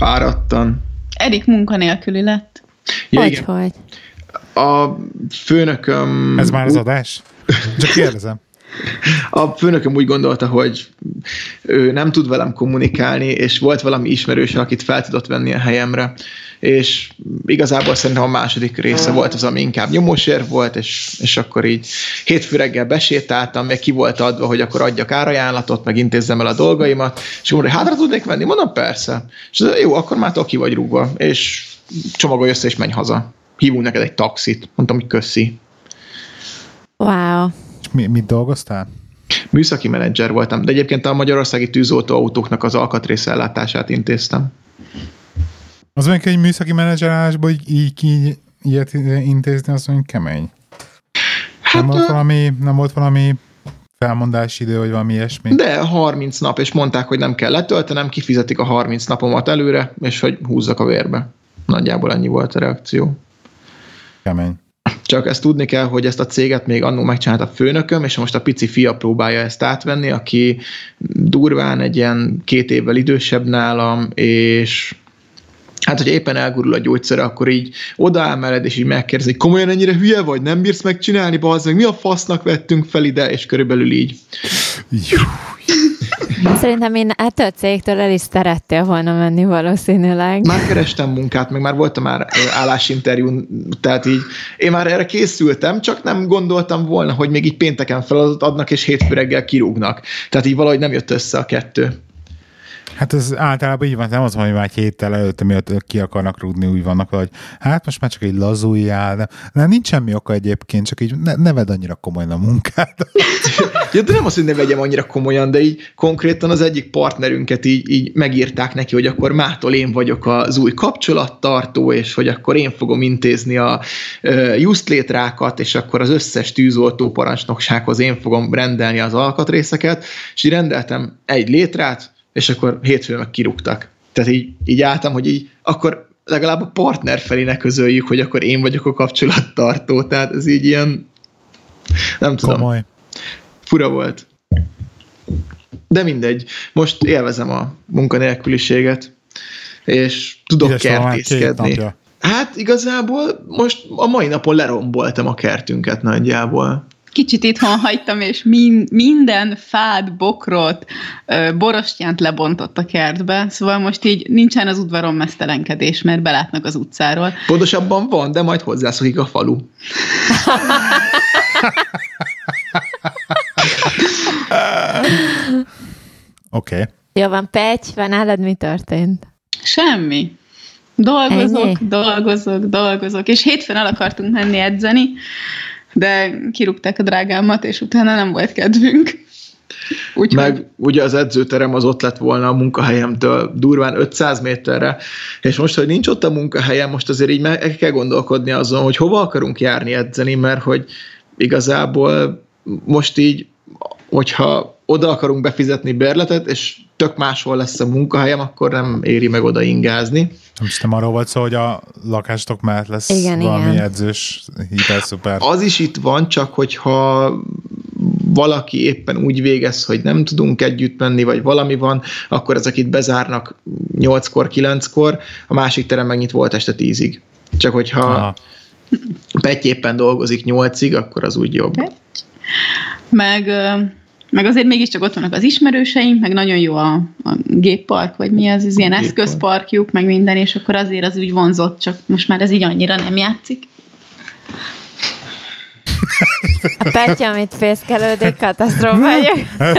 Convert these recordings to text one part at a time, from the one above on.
Fáradtan. Erik munkanélküli lett. Ja, hogy, igen. hogy? A főnököm... Ez már az adás? Csak kérdezem. A főnököm úgy gondolta, hogy ő nem tud velem kommunikálni, és volt valami ismerős, akit fel tudott venni a helyemre, és igazából szerintem a második része volt az, ami inkább nyomósér volt, és, és akkor így hétfő reggel besétáltam, meg ki volt adva, hogy akkor adjak árajánlatot, meg intézzem el a dolgaimat, és mondta, hogy hátra tudnék venni? Mondom, persze. És az, jó, akkor már ki vagy rúgva, és csomagolj össze, és menj haza. Hívunk neked egy taxit. Mondtam, hogy köszi. Wow. Mi, mit dolgoztál? Műszaki menedzser voltam, de egyébként a magyarországi tűzoltóautóknak az alkatrészellátását intéztem. Az mondjuk, egy műszaki menedzserálásból így, így, így ilyet intézni, az mondjuk kemény. Hát, nem, volt valami, nem volt valami felmondási idő, vagy valami ilyesmi? de 30 nap, és mondták, hogy nem kell letöltenem, kifizetik a 30 napomat előre, és hogy húzzak a vérbe. Nagyjából ennyi volt a reakció. Kemény. Csak ezt tudni kell, hogy ezt a céget még annó megcsinálta a főnököm, és most a pici fia próbálja ezt átvenni, aki durván egy ilyen két évvel idősebb nálam, és hát, hogy éppen elgurul a gyógyszere, akkor így odaáll melled, és így megkérdezi, komolyan ennyire hülye vagy, nem bírsz megcsinálni, bazd meg, mi a fasznak vettünk fel ide, és körülbelül így. Jú. Szerintem én ettől a cégtől el is szerettél volna menni valószínűleg. Már kerestem munkát, meg már voltam már állásinterjún, tehát így én már erre készültem, csak nem gondoltam volna, hogy még így pénteken feladatot adnak, és hétfő reggel kirúgnak. Tehát így valahogy nem jött össze a kettő. Hát ez általában így van, nem az hogy már egy héttel előtte miatt ki akarnak rúgni, úgy vannak, hogy hát most már csak egy lazuljál, de, de nincs semmi oka egyébként, csak így ne, ne vedd annyira komolyan a munkát. Ja, de nem azt, hogy ne vegyem annyira komolyan, de így konkrétan az egyik partnerünket így, így megírták neki, hogy akkor mától én vagyok az új kapcsolattartó, és hogy akkor én fogom intézni a uh, és akkor az összes tűzoltó parancsnoksághoz én fogom rendelni az alkatrészeket, és így rendeltem egy létrát, és akkor hétfőn meg kirúgtak. Tehát így, így álltam, hogy így akkor legalább a partner felé ne közöljük, hogy akkor én vagyok a kapcsolattartó, tehát ez így ilyen nem tudom Komoly. fura volt. De mindegy, most élvezem a munkanélküliséget, és tudok két kertészkedni. Hát igazából most a mai napon leromboltam a kertünket nagyjából. Kicsit itthon hagytam, és min, minden fát, bokrot, borostyánt lebontott a kertbe, szóval most így nincsen az udvaron mesztelenkedés, mert belátnak az utcáról. Pontosabban van, de majd hozzászokik a falu. Oké. Okay. Jó van, Pecs, van nálad mi történt? Semmi. Dolgozok, Ennyi? dolgozok, dolgozok, és hétfőn el akartunk menni edzeni, de kirúgták a drágámat, és utána nem volt kedvünk. Úgyhogy Meg ugye az edzőterem az ott lett volna a munkahelyemtől durván 500 méterre, és most, hogy nincs ott a munkahelyem, most azért így meg kell gondolkodni azon, hogy hova akarunk járni edzeni, mert hogy igazából most így, hogyha oda akarunk befizetni bérletet, és tök máshol lesz a munkahelyem, akkor nem éri meg oda ingázni. Most nem arról volt szó, hogy a lakástok mellett lesz Igen, valami igen. edzős hiper szuper. Az is itt van, csak hogyha valaki éppen úgy végez, hogy nem tudunk együtt menni, vagy valami van, akkor ezek itt bezárnak 8-kor, 9-kor, a másik terem megnyit volt este 10-ig. Csak hogyha Aha. Petty éppen dolgozik 8-ig, akkor az úgy jobb. meg, meg azért mégiscsak ott vannak az ismerőseink, meg nagyon jó a, a géppark, vagy mi az, az ilyen Géppark. eszközparkjuk, meg minden, és akkor azért az úgy vonzott, csak most már ez így annyira nem játszik. A Petya, amit fészkelődik, katasztrófája.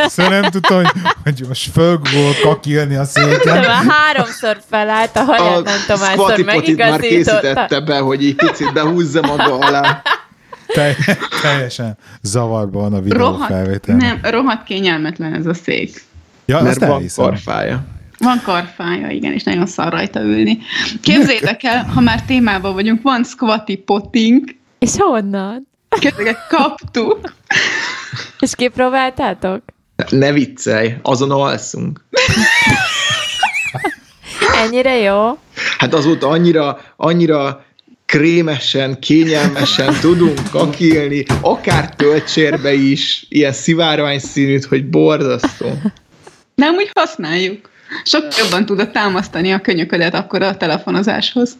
Szóval nem tudta, hogy, hogy most föl fogok kakilni a De széken. már háromszor felállt, a haját nem Squatty Potty már készítette be, hogy így picit behúzza maga alá. Te, teljesen zavarban van a videó Rohadt, felvétel. nem, rohadt kényelmetlen ez a szék. Ja, Mert van elhiszem. karfája. Van karfája, igen, és nagyon szar rajta ülni. Képzeljétek el, ha már témában vagyunk, van squatty potting, És honnan? Kezdeket kaptuk. És kipróbáltátok? Ne viccelj, azon alszunk. Ennyire jó? Hát azóta annyira, annyira krémesen, kényelmesen tudunk kakilni, akár töltsérbe is, ilyen szivárvány színűt, hogy borzasztó. Nem úgy használjuk. Sokkal jobban tudod támasztani a könyöködet akkor a telefonozáshoz.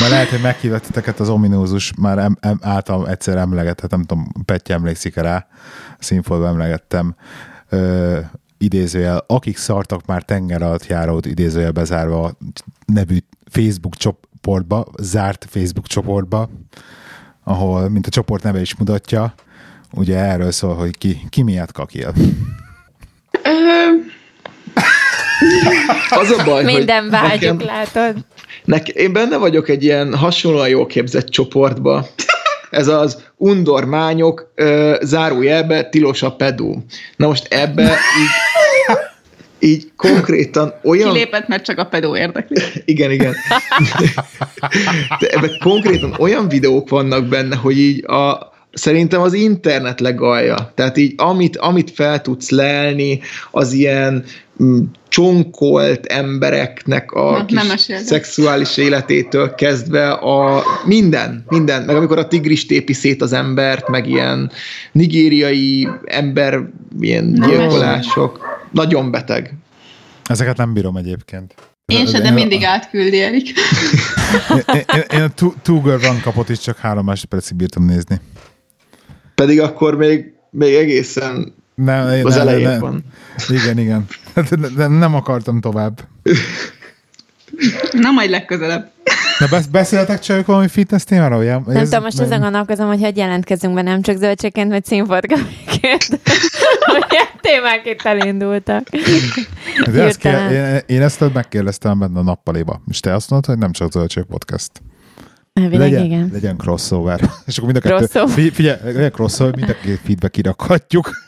Mert lehet, hogy meghívott titeket az ominózus, már em, em, által egyszer emlegetett, nem tudom, Petya emlékszik rá, színfoltban emlegettem, ö, idézőjel, akik szartak már tenger alatt járót idézőjel bezárva nevű Facebook csoportba, zárt Facebook csoportba, ahol, mint a csoport neve is mutatja, ugye erről szól, hogy ki, ki miatt kakil. Az a baj, Minden hogy vágyuk, nekem, látod? nek, én benne vagyok egy ilyen hasonlóan jól képzett csoportba. Ez az undormányok, ö, zárójelbe tilos a pedó. Na most ebbe így, így konkrétan olyan... Kilépett, mert csak a pedó érdekli. Igen, igen. De ebben konkrétan olyan videók vannak benne, hogy így a, szerintem az internet legalja. Tehát így amit, amit fel tudsz lelni, az ilyen mm, csonkolt embereknek a Na, kis nem mesélj. szexuális életétől kezdve a minden, minden, meg amikor a tigris tépi szét az embert, meg ilyen nigériai ember, ilyen Nem gyilkolások. Nagyon beteg. Ezeket nem bírom egyébként. Én se, de mindig átküldi Erik. Én, én, én a Two, Girl One kapot is csak három másodpercig bírtam nézni. Pedig akkor még, még egészen Nem, én, az nem, elején nem, van. Igen, igen. De, de nem akartam tovább. Na, majd legközelebb. Na besz- beszéltek csak valami fitness témáról? Ugye? Nem Ez- tudom, most ezen gondolkozom, hogy hogy jelentkezünk be, nem csak zöldségként, vagy színfotkaként. hogy ilyen témák itt elindultak. De ezt kér, én, én ezt megkérdeztem benne a nappaliba. És te azt mondtad, hogy nem csak zöldség podcast. Elvileg legyen, igen. legyen crossover. És akkor mind a kettő, Crossover. Figyelj, legyen crossover, mind a két feedbe kirakhatjuk.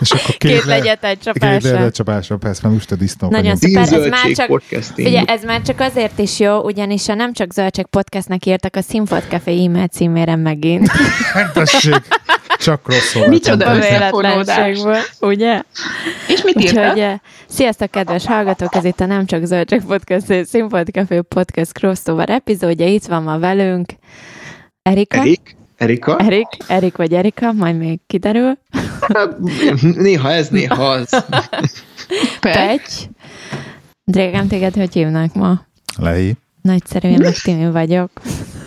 És akkor két, Két le- legyet egy Két csapásra. lehet csapásra, persze, mert most a disznók Nagyon szuper, ez már csak- podcasting. Ugye, ez már csak azért is jó, ugyanis a Nem Csak Zöldség podcastnek írtak a Színfolt Café e-mail címére megint. Tessék, csak crossover. Micsoda. Véletlenségből, ugye? És mit Úgyhogy, írtál? eh, sziasztok, kedves hallgatók, ez itt a Nem Csak Zöldség Podcast, és Színfolt Café Podcast crossover epizódja, itt van ma velünk Erika. Erik? Erika? Erik, Erik vagy Erika, majd még kiderül. Néha ez, néha az. Pegy. Drágám, téged hogy hívnak ma? Lehi. Nagyszerű, én meg Timi vagyok.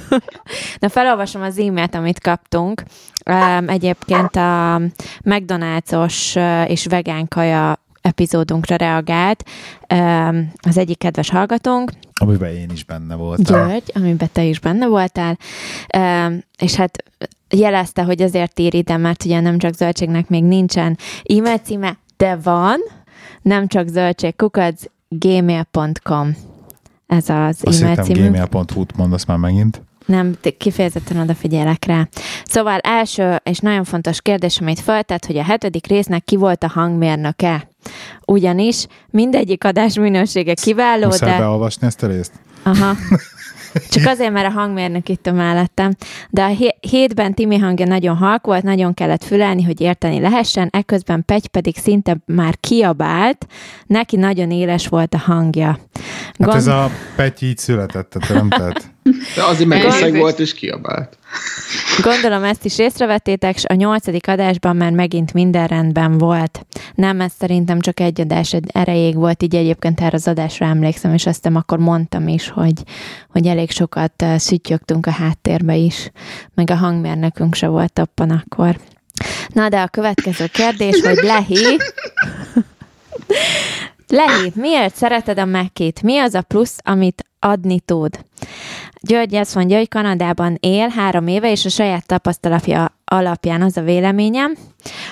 Na, felolvasom az e-mailt, amit kaptunk. Um, egyébként a McDonald's-os és vegán kaja epizódunkra reagált um, az egyik kedves hallgatónk, Amiben én is benne voltam. György, amiben te is benne voltál, um, és hát jelezte, hogy azért ír ide, mert ugye nem csak zöldségnek még nincsen e-mail címe, de van, nem csak zöldség, kukac, gmail.com. Ez az Azt e-mail címünk. gmail.hu-t mondasz már megint. Nem, kifejezetten odafigyelek rá. Szóval első és nagyon fontos kérdés, amit feltett, hogy a hetedik résznek ki volt a hangmérnöke. Ugyanis mindegyik adás minősége kiváló, Muszáj de... beolvasni ezt a részt? Aha. Csak azért, mert a hangmérnök itt a mellettem. De a hé- hétben Timi hangja nagyon halk volt, nagyon kellett fülelni, hogy érteni lehessen, ekközben Pegy pedig szinte már kiabált, neki nagyon éles volt a hangja. Hát Gond- ez a Petty így született, nem tehát. De azért meg Elnézést. összeg volt és kiabált. Gondolom ezt is észrevettétek, és a nyolcadik adásban már megint minden rendben volt. Nem, ez szerintem csak egy adás egy erejéig volt, így egyébként erre az adásra emlékszem, és aztán akkor mondtam is, hogy, hogy elég sokat uh, szüttyögtünk a háttérbe is, meg a hangmérnökünk se volt tappan akkor. Na de a következő kérdés, hogy Lehi, Lehi, miért szereted a mekét? Mi az a plusz, amit adni tud? György azt mondja, hogy Kanadában él három éve, és a saját tapasztalatja alapján az a véleményem,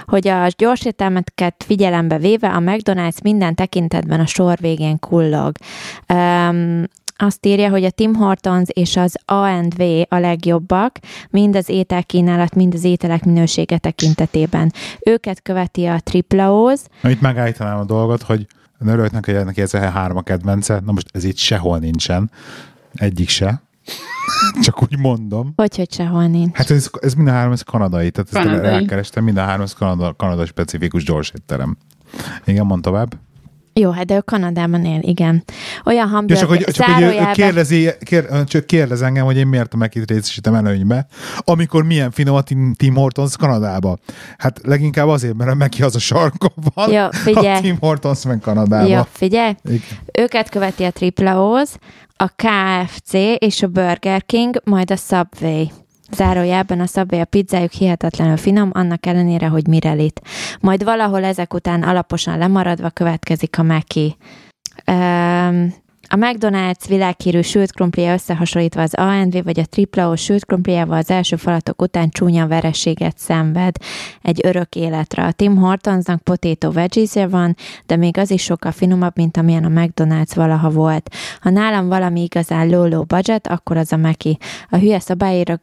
hogy a gyorsételmeket figyelembe véve a McDonald's minden tekintetben a sor végén kullog. Um, azt írja, hogy a Tim Hortons és az A&V a legjobbak, mind az ételkínálat, mind az ételek minősége tekintetében. Őket követi a Tripla O's, Na, Itt megállítanám a dolgot, hogy örülök hogy neki ez a három a kedvence. Na most ez itt sehol nincsen. Egyik se. Csak úgy mondom. hogy, hogy sehol nincs. Hát ez, ez mind a három, ez kanadai. Tehát ezt Kanadai. rákerestem, mind a három, ez kanada, kanada specifikus gyors étterem. Igen, mond tovább. Jó, hát de ő Kanadában él, igen. Olyan Ja, hamburger, csak hogy, csak, hogy kérdezi, kér, csak kérdez engem, hogy én miért a Mekit részesítem előnybe, amikor milyen finom a Tim, Tim Hortons Kanadába. Hát leginkább azért, mert a Meki az a sarkon van, Jó, figyelj. a Tim Hortons meg Kanadába. Jó, figyelj, Igen. őket követi a Triple O's, a KFC és a Burger King, majd a Subway. Zárójában a Subway a pizzájuk hihetetlenül finom, annak ellenére, hogy mirelit. Majd valahol ezek után alaposan lemaradva következik a Meki. Um, a McDonald's világhírű sült krumplija összehasonlítva az A&W vagy a Triple O sült krumpliával az első falatok után csúnya vereséget szenved egy örök életre. A Tim Hortonsnak potato veggies van, de még az is sokkal finomabb, mint amilyen a McDonald's valaha volt. Ha nálam valami igazán low-low budget, akkor az a Meki. A hülye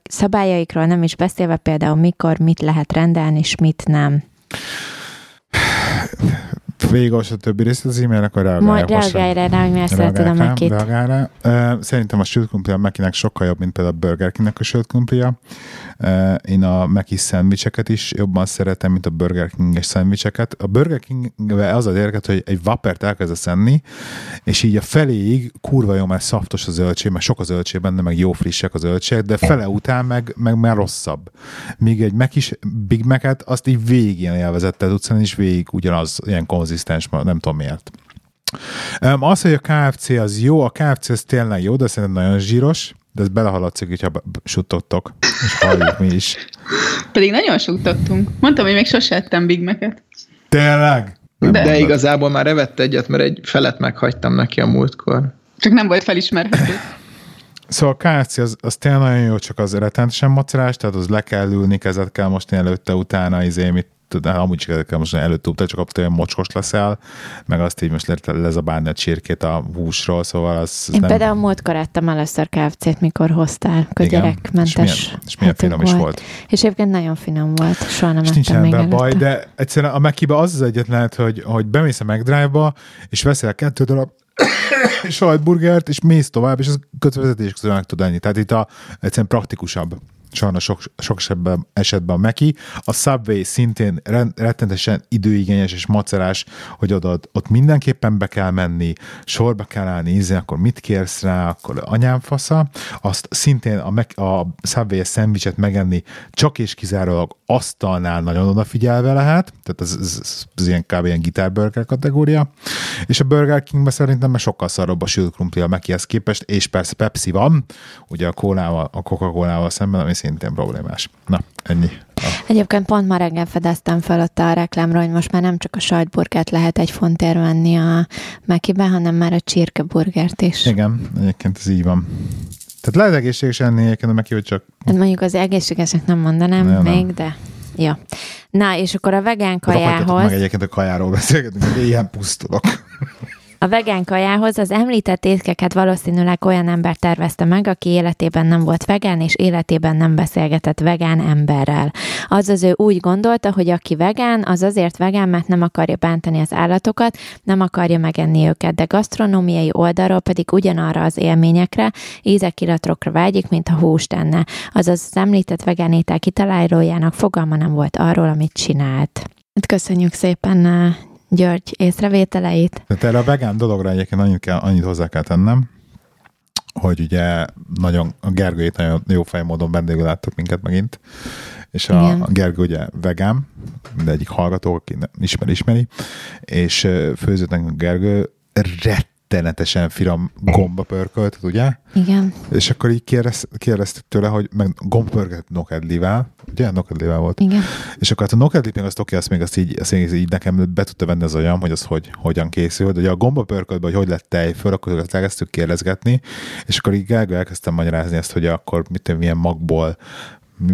szabályaikról nem is beszélve például mikor, mit lehet rendelni, és mit nem. Végos a többi részt az e-mailnek, akkor reagálják. Majd reagálj rá, rá, hogy miért szereted a Mekit. Reagálj rá. Szerintem a sült krumpli a Mekinek sokkal jobb, mint például a Burger Kingnek a sült krumplia. Ö, Én a Meki szendvicseket is jobban szeretem, mint a Burger King-es szendvicseket. A Burger king az az érdeket, hogy egy vapert elkezdesz enni, és így a feléig kurva jó, mert szaftos a zöldség, mert sok a zöldség benne, meg jó frissek a zöldségek, de fele után meg, meg már rosszabb. Míg egy Mac is, Big Mac-et, azt így végig ilyen élvezettel tudsz és végig ugyanaz, ilyen konzisztens, ma nem tudom miért. Um, az, hogy a KFC az jó, a KFC az tényleg jó, de szerintem nagyon zsíros, de ez belehaladszik, hogyha suttogtok, és halljuk mi is. Pedig nagyon suttogtunk. Mondtam, hogy még sose ettem Big Mac-et. Tényleg? De, De. de igazából már evett egyet, mert egy felet meghagytam neki a múltkor. Csak nem volt felismerhető. Szóval a KFC az, az tényleg nagyon jó, csak az rettenetesen macerás, tehát az le kell ülni, kezet kell mosni előtte, utána, izé, mit tud, hát amúgy kezet kell mosni előtte, utána csak akkor olyan mocskos leszel, meg azt így most le, lezabálni a csirkét a húsról, szóval az, Én nem... például múltkor ettem először KFC-t, mikor hoztál, akkor Igen. gyerekmentes. És milyen, és milyen finom is volt. És egyébként nagyon finom volt, soha nem És ettem még ebben baj, előtte. de egyszerűen a Mekibe az az egyetlen, lehet, hogy, hogy bemész a McDrive-ba, és veszel kettő darab sajtburgert, és mész tovább, és az kötvezetés közben meg tud enni. Tehát itt a, egyszerűen praktikusabb. Sajnos sok, sok esetben, esetben Meki. A Subway szintén rettenetesen időigényes és macerás, hogy oda, ott mindenképpen be kell menni, sorba kell állni, ízni, akkor mit kérsz rá, akkor anyám fasza. Azt szintén a, a Subway szendvicset megenni csak és kizárólag asztalnál nagyon odafigyelve lehet, tehát ez, ez, ez, ez ilyen kb. ilyen gitárburger kategória, és a Burger Kingben szerintem már sokkal szarabb a sült krumpli a Mekihez képest, és persze Pepsi van, ugye a kólával, a Coca-Colával szemben, ami szintén problémás. Na, ennyi. A, Egyébként pont ma reggel fedeztem fel ott a reklámra, hogy most már nem csak a sajtburgert lehet egy fontért venni a Mekibe, hanem már a csirkeburgert is. igen, egyébként ez így van. Tehát lehet egészséges enni egyébként Meki, hogy csak Hát mondjuk az egészségesnek nem mondanám Nem, nem. még, de jó. Na, és akkor a vegán Rohadjatok meg kajához, egyébként a kajáról beszélgetünk, hogy ilyen pusztulok. A vegán kajához az említett étkeket valószínűleg olyan ember tervezte meg, aki életében nem volt vegán, és életében nem beszélgetett vegán emberrel. Azaz ő úgy gondolta, hogy aki vegán, az azért vegán, mert nem akarja bántani az állatokat, nem akarja megenni őket, de gasztronómiai oldalról pedig ugyanarra az élményekre, ízek, illatokra vágyik, mint a húst enne. Azaz az említett vegán étel kitalálójának fogalma nem volt arról, amit csinált. Hát köszönjük szépen György észrevételeit. Tehát erre a vegán dologra egyébként annyit, kell, annyit hozzá kell tennem, hogy ugye nagyon, a Gergőjét nagyon jó fejmódon vendégül láttuk minket megint, és a, Igen. a Gergő ugye vegán, mindegyik hallgató, aki ismer, ismeri, és főzött nekünk a Gergő rettenetesen finom gomba pörkölt, ugye? Igen. És akkor így kérdez, kérdeztük tőle, hogy meg gomba pörkölt nokedlivel, ugye? Nokedlivel volt. Igen. És akkor hát a nokedlit még azt oké, azt még azt így, azt még így nekem be tudta venni az agyam, hogy az hogy, hogyan készül, de ugye a gomba pörköltben, hogy hogy lett tej föl, akkor elkezdtük kérdezgetni, és akkor így Gergő elkezdtem magyarázni ezt, hogy akkor mit milyen magból,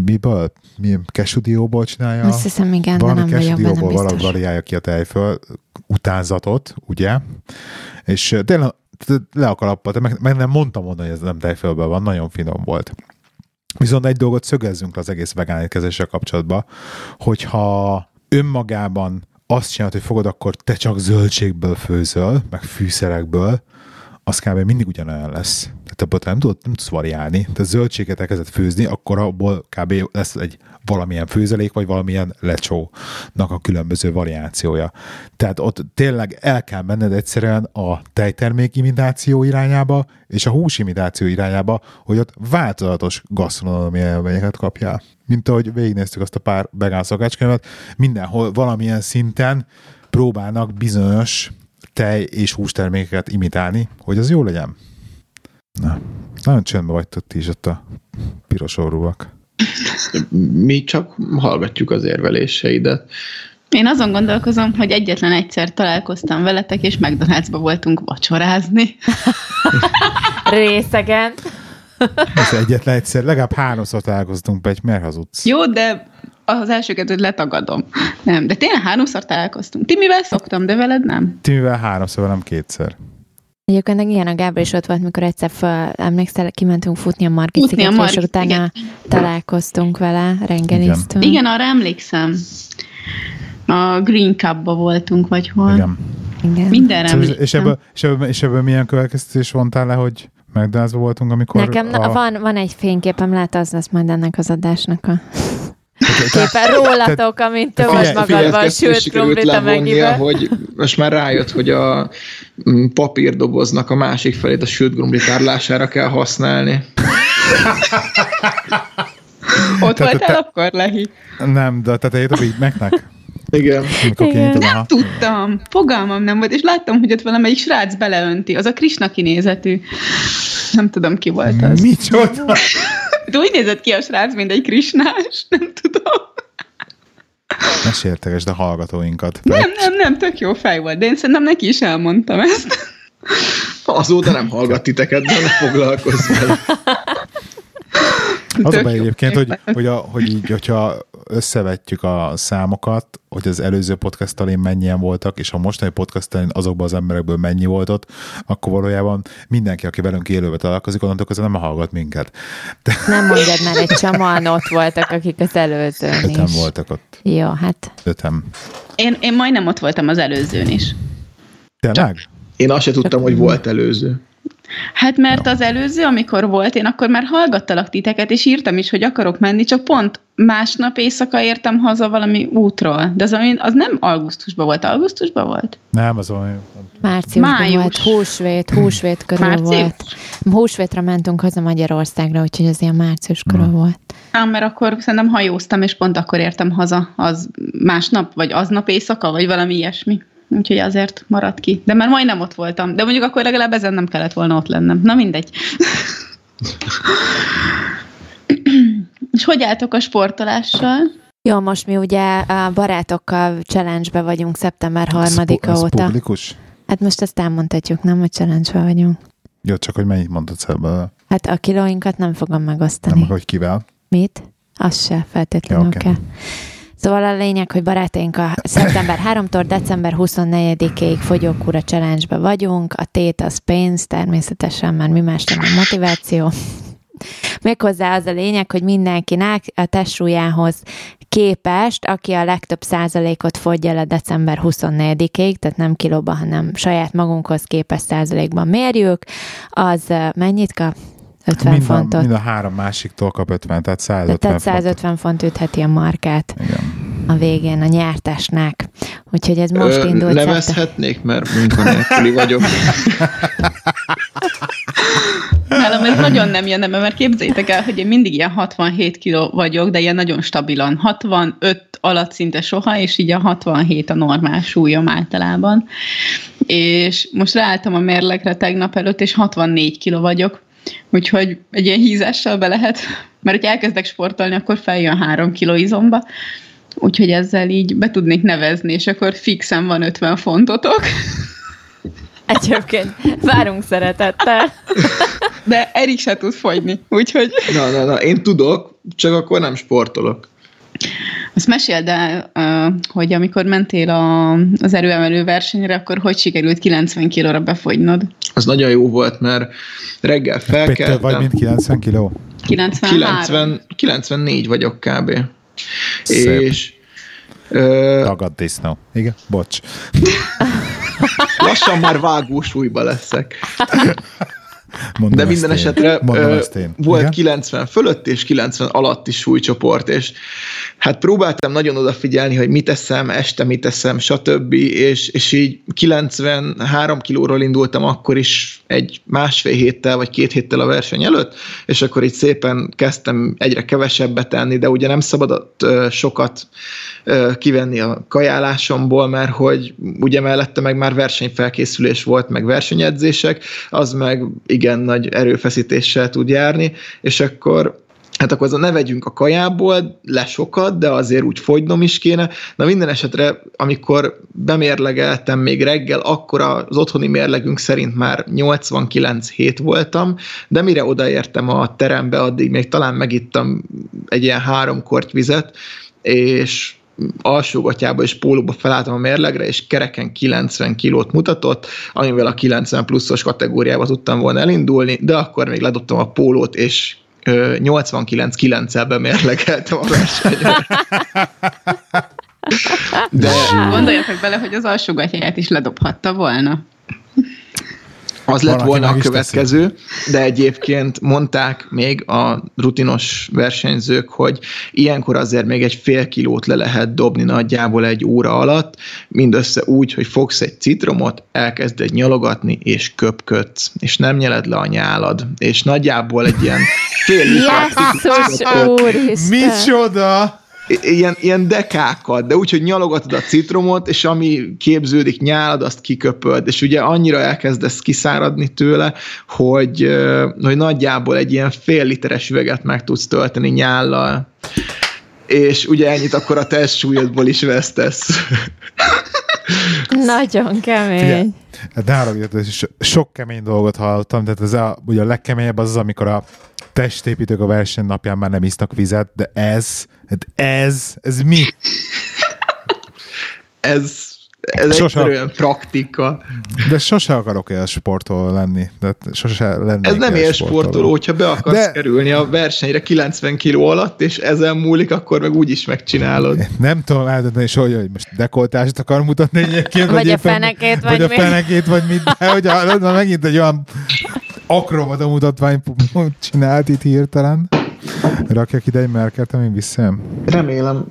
miből, milyen kesudióból csinálja. Azt hiszem, igen, de valami nem benne kesudióból valahogy biztos. variálja ki a tejföl utánzatot, ugye? És tényleg le a kalappal, de meg, meg nem mondtam volna, hogy ez nem tejfölből van, nagyon finom volt. Viszont egy dolgot szögezzünk az egész vegán étkezéssel kapcsolatban, hogyha önmagában azt csinálod, hogy fogod, akkor te csak zöldségből főzöl, meg fűszerekből, az kb. mindig ugyanolyan lesz. Abból nem, tudod, nem tudsz variálni. Tehát zöldséget elkezdett főzni, akkor abból kb. lesz egy valamilyen főzelék, vagy valamilyen lecsónak a különböző variációja. Tehát ott tényleg el kell menned egyszerűen a tejtermék imitáció irányába, és a hús imitáció irányába, hogy ott változatos gasztronómiai élményeket kapjál. Mint ahogy végignéztük azt a pár vegán szakácskönyvet, mindenhol valamilyen szinten próbálnak bizonyos tej és hústermékeket imitálni, hogy az jó legyen. Na, nagyon csöndben vagytok ti is ott a piros orrúak. Mi csak hallgatjuk az érveléseidet. Én azon gondolkozom, hogy egyetlen egyszer találkoztam veletek, és McDonald'sba voltunk vacsorázni. Részegen. Ez egyetlen egyszer, legalább háromszor találkoztunk be, egy miért hazudsz? Jó, de az első kettőt letagadom. Nem, de tényleg háromszor találkoztunk. Timivel szoktam, de veled nem. Timivel háromszor, nem kétszer. Egyébként igen, a Gábor is ott volt, mikor egyszer fel, emlékszel, kimentünk futni a Margit Futni a szigetre, és Margit utána sziget. találkoztunk vele, reggeliztünk. Igen, arra emlékszem. A Green Cup-ba voltunk, vagy hol. Igen. igen. Mindenre Szóval, emlékszem. és, ebből, és, ebből, és ebből milyen következtetés vontál le, hogy mcdonalds voltunk, amikor Nekem a... a... van, van egy fényképem, lehet az lesz majd ennek az adásnak a képen rólatok, amint te most magadban sült krumplit a megibe. hogy most már rájött, hogy a mm, papírdoboznak a másik felét a sült krumpli tárlására kell használni. Ott Tehát voltál te- akkor, Lehi? Nem, de a tetejét a Big? Igen. Igen. Nem tudtam. Fogalmam nem volt, és láttam, hogy ott valamelyik srác beleönti. Az a Krisna kinézetű. Nem tudom, ki volt az. Micsoda? De úgy nézett ki a srác, mint egy krisnás. Nem tudom. Ne sértegesd a hallgatóinkat. Nem, nem, nem, tök jó fej volt, de én szerintem neki is elmondtam ezt. Azóta nem hallgat titeket, de ne foglalkozz vele. Az a baj egyébként, hogy, hogy, a, hogy így, hogyha összevetjük a számokat, hogy az előző podcast elén mennyien voltak, és a mostani podcast elén azokban az emberekből mennyi volt ott, akkor valójában mindenki, aki velünk élőbe találkozik, onnantól közben nem hallgat minket. De Nem mondjad már, egy csomóan ott voltak, akik az előzőn öten is. voltak ott. Jó, hát Öten. Én, én majdnem ott voltam az előzőn is. Tényleg? Én azt se tudtam, hogy volt előző. Hát mert az előző, amikor volt, én akkor már hallgattalak titeket, és írtam is, hogy akarok menni, csak pont másnap éjszaka értem haza valami útról. De az, az nem augusztusban volt, augusztusban volt? Nem, az olyan... márciusban Május. volt, húsvét, húsvét körül Március? volt. Húsvétra mentünk haza Magyarországra, úgyhogy az ilyen március körül Hmm. volt. Ám, mert akkor szerintem hajóztam, és pont akkor értem haza, az másnap, vagy aznap éjszaka, vagy valami ilyesmi. Úgyhogy azért maradt ki. De már majdnem ott voltam. De mondjuk akkor legalább ezen nem kellett volna ott lennem. Na mindegy. és hogy álltok a sportolással? Jó, most mi ugye a barátokkal challenge-be vagyunk szeptember Ez pu- harmadika ez óta. publikus? Hát most ezt elmondhatjuk, nem, hogy challenge vagyunk. Jó, csak hogy mennyit mondtad ebből? Hát a kilóinkat nem fogom megosztani. Nem, hogy kivel? Mit? Az se feltétlenül Ja, ja, okay. kell. Szóval a lényeg, hogy barátaink a szeptember 3-tól december 24-ig fogyókúra challenge-be vagyunk. A tét az pénz, természetesen már mi más nem a motiváció. Méghozzá az a lényeg, hogy mindenkinek a testsúlyához képest, aki a legtöbb százalékot fogyja le december 24-ig, tehát nem kilóba, hanem saját magunkhoz képest százalékban mérjük, az mennyit kap? 50 Mind a, fontot. mind a három másiktól kap 50, tehát 150 Tehát font. 150 font ütheti a markát Igen. a végén a nyertesnek. Úgyhogy ez most Ö, indult. szeptem- Nevezhetnék, mert munkanélküli vagyok. Nálam ez nagyon nem jön, mert képzeljétek el, hogy én mindig ilyen 67 kiló vagyok, de ilyen nagyon stabilan. 65 alatt szinte soha, és így a 67 a normál súlyom általában. És most ráálltam a mérlegre tegnap előtt, és 64 kiló vagyok. Úgyhogy egy ilyen hízással be lehet, mert hogyha elkezdek sportolni, akkor feljön 3 kiló izomba. Úgyhogy ezzel így be tudnék nevezni, és akkor fixen van 50 fontotok. Egyébként várunk szeretettel. De Erik se tud fogyni, úgyhogy... Na, na, na, én tudok, csak akkor nem sportolok. Azt meséld el, hogy amikor mentél a, az erőemelő versenyre, akkor hogy sikerült 90 kilóra befogynod? Az nagyon jó volt, mert reggel Péter vagy felkeltem. mint 90 kiló? 93? 90, 94 vagyok kb. Szép. És ö, Tagad disznó. Igen, bocs. lassan már vágó súlyba leszek. Mondom De minden én. esetre Mondom én. volt Igen? 90 fölött és 90 alatti súlycsoport, és hát próbáltam nagyon odafigyelni, hogy mit eszem, este mit eszem, stb. És, és így 93 kilóról indultam akkor is egy másfél héttel vagy két héttel a verseny előtt, és akkor így szépen kezdtem egyre kevesebbet enni, de ugye nem szabadott sokat kivenni a kajálásomból, mert hogy ugye mellette meg már versenyfelkészülés volt, meg versenyedzések, az meg igen nagy erőfeszítéssel tud járni, és akkor Hát akkor az ne vegyünk a kajából, le sokat, de azért úgy fogynom is kéne. Na minden esetre, amikor bemérlegeltem még reggel, akkor az otthoni mérlegünk szerint már 89 hét voltam, de mire odaértem a terembe, addig még talán megittam egy ilyen három korty vizet, és alsógatjába és pólóba felálltam a mérlegre, és kereken 90 kilót mutatott, amivel a 90 pluszos kategóriába tudtam volna elindulni, de akkor még ledobtam a pólót, és 89-9-el bemérlegeltem a versenyre. De Gondoljatok bele, hogy az alsógatját is ledobhatta volna. Az lett Valaki volna a következő, de egyébként mondták még a rutinos versenyzők, hogy ilyenkor azért még egy fél kilót le lehet dobni nagyjából egy óra alatt, mindössze úgy, hogy fogsz egy citromot, elkezded nyalogatni, és köpködsz, és nem nyeled le a nyálad, és nagyjából egy ilyen fél Jesszus úristen! Micsoda! Ilyen, ilyen dekákat, de úgy, hogy nyalogatod a citromot, és ami képződik nyálad, azt kiköpöd, és ugye annyira elkezdesz kiszáradni tőle, hogy, hogy nagyjából egy ilyen fél literes üveget meg tudsz tölteni nyállal, és ugye ennyit akkor a testsúlyodból is vesztesz. Nagyon kemény. Figyelj, hát ne haragudj, ez is sok kemény dolgot hallottam, tehát ez a, ugye a legkeményebb az az, amikor a testépítők a verseny napján már nem isznak vizet, de ez, hát ez, ez mi? Ez, ez Sose- egyszerűen praktika. De sose akarok élsportoló lenni. De sose lennék Ez nem élsportoló, hogyha be akarsz De- kerülni a versenyre 90 kiló alatt, és ezen múlik, akkor meg úgy is megcsinálod. Nem tudom eldönteni soha, hogy most dekoltást akar mutatni egyébként, Vagy a éppen- fenekét, vagy, vagy a fenekét, vagy mit, de hogy a, na, megint egy olyan akrobata mutatvány csinált itt hirtelen. Rakjak ide egy merket, amin visszajön. Remélem,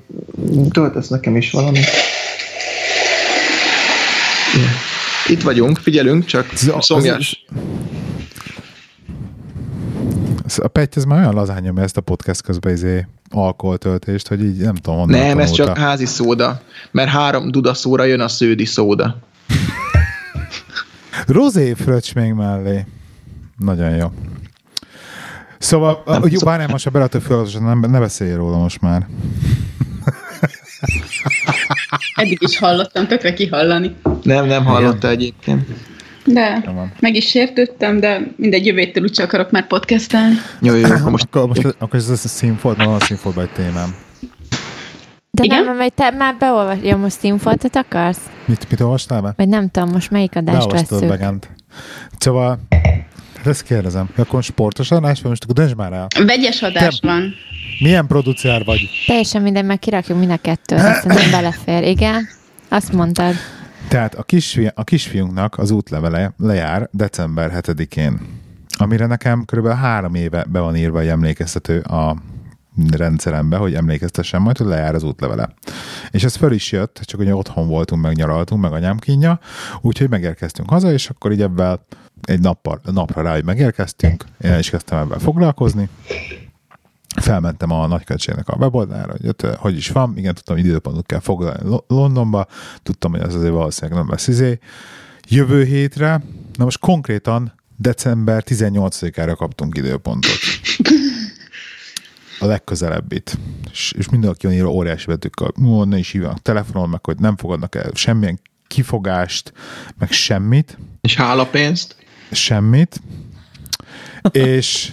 töltesz nekem is valamit. Itt vagyunk, figyelünk, csak szomjas. Ez- A Petty ez már olyan lazán nyomja ezt a podcast közben izé alkoholtöltést, hogy így nem tudom, honnan Nem, ez csak házi szóda, mert három dudaszóra jön a sződi szóda. Rozé fröccs még mellé. Nagyon jó. Szóval, Nem, jó, szó- bár nem, most a belető fölatosan nem, ne beszélj róla most már. Eddig is hallottam, tökre kihallani. Nem, nem hallotta egyébként. De Jó meg is sértődtem, de mindegy, jövő héttől úgyse akarok már podcastelni. Jó, jó, akkor most Akkor, most, akkor ez a színfolt, van a színfoltban egy témám. De Igen? nem, hogy te már beolvas, ja, most színfoltot akarsz? Mit, mit olvastál be? Vagy nem tudom, most melyik adást Beolvastad veszük? Begent. Szóval, ezt kérdezem. Akkor sportos adás, vagy most akkor döntsd már el. Vegyes adás Te- van. Milyen producer vagy? Teljesen minden, meg kirakjuk mind a kettőt, szerintem belefér, igen? Azt mondtad. Tehát a, kisfi, a kisfiunknak az útlevele lejár december 7-én, amire nekem kb. három éve be van írva egy emlékeztető a rendszerembe, hogy emlékeztessem majd, hogy lejár az útlevele. És ez föl is jött, csak ugye otthon voltunk, meg nyaraltunk, meg anyám kínja, úgyhogy megérkeztünk haza, és akkor így ebben egy nappal, napra rá, hogy megérkeztünk, én is kezdtem ebben foglalkozni, felmentem a nagykövetségnek a weboldalra, hogy ott, hogy is van, igen, tudtam, időpontot kell foglalni Lo- Londonba, tudtam, hogy az azért valószínűleg nem lesz izé. Jövő hétre, na most konkrétan december 18-ára kaptunk időpontot. A legközelebbit. És, és mindenki írja óriási betűkkel, "Ó, ne is hívjanak telefonon, meg hogy nem fogadnak el semmilyen kifogást, meg semmit és hálapénzt. semmit, és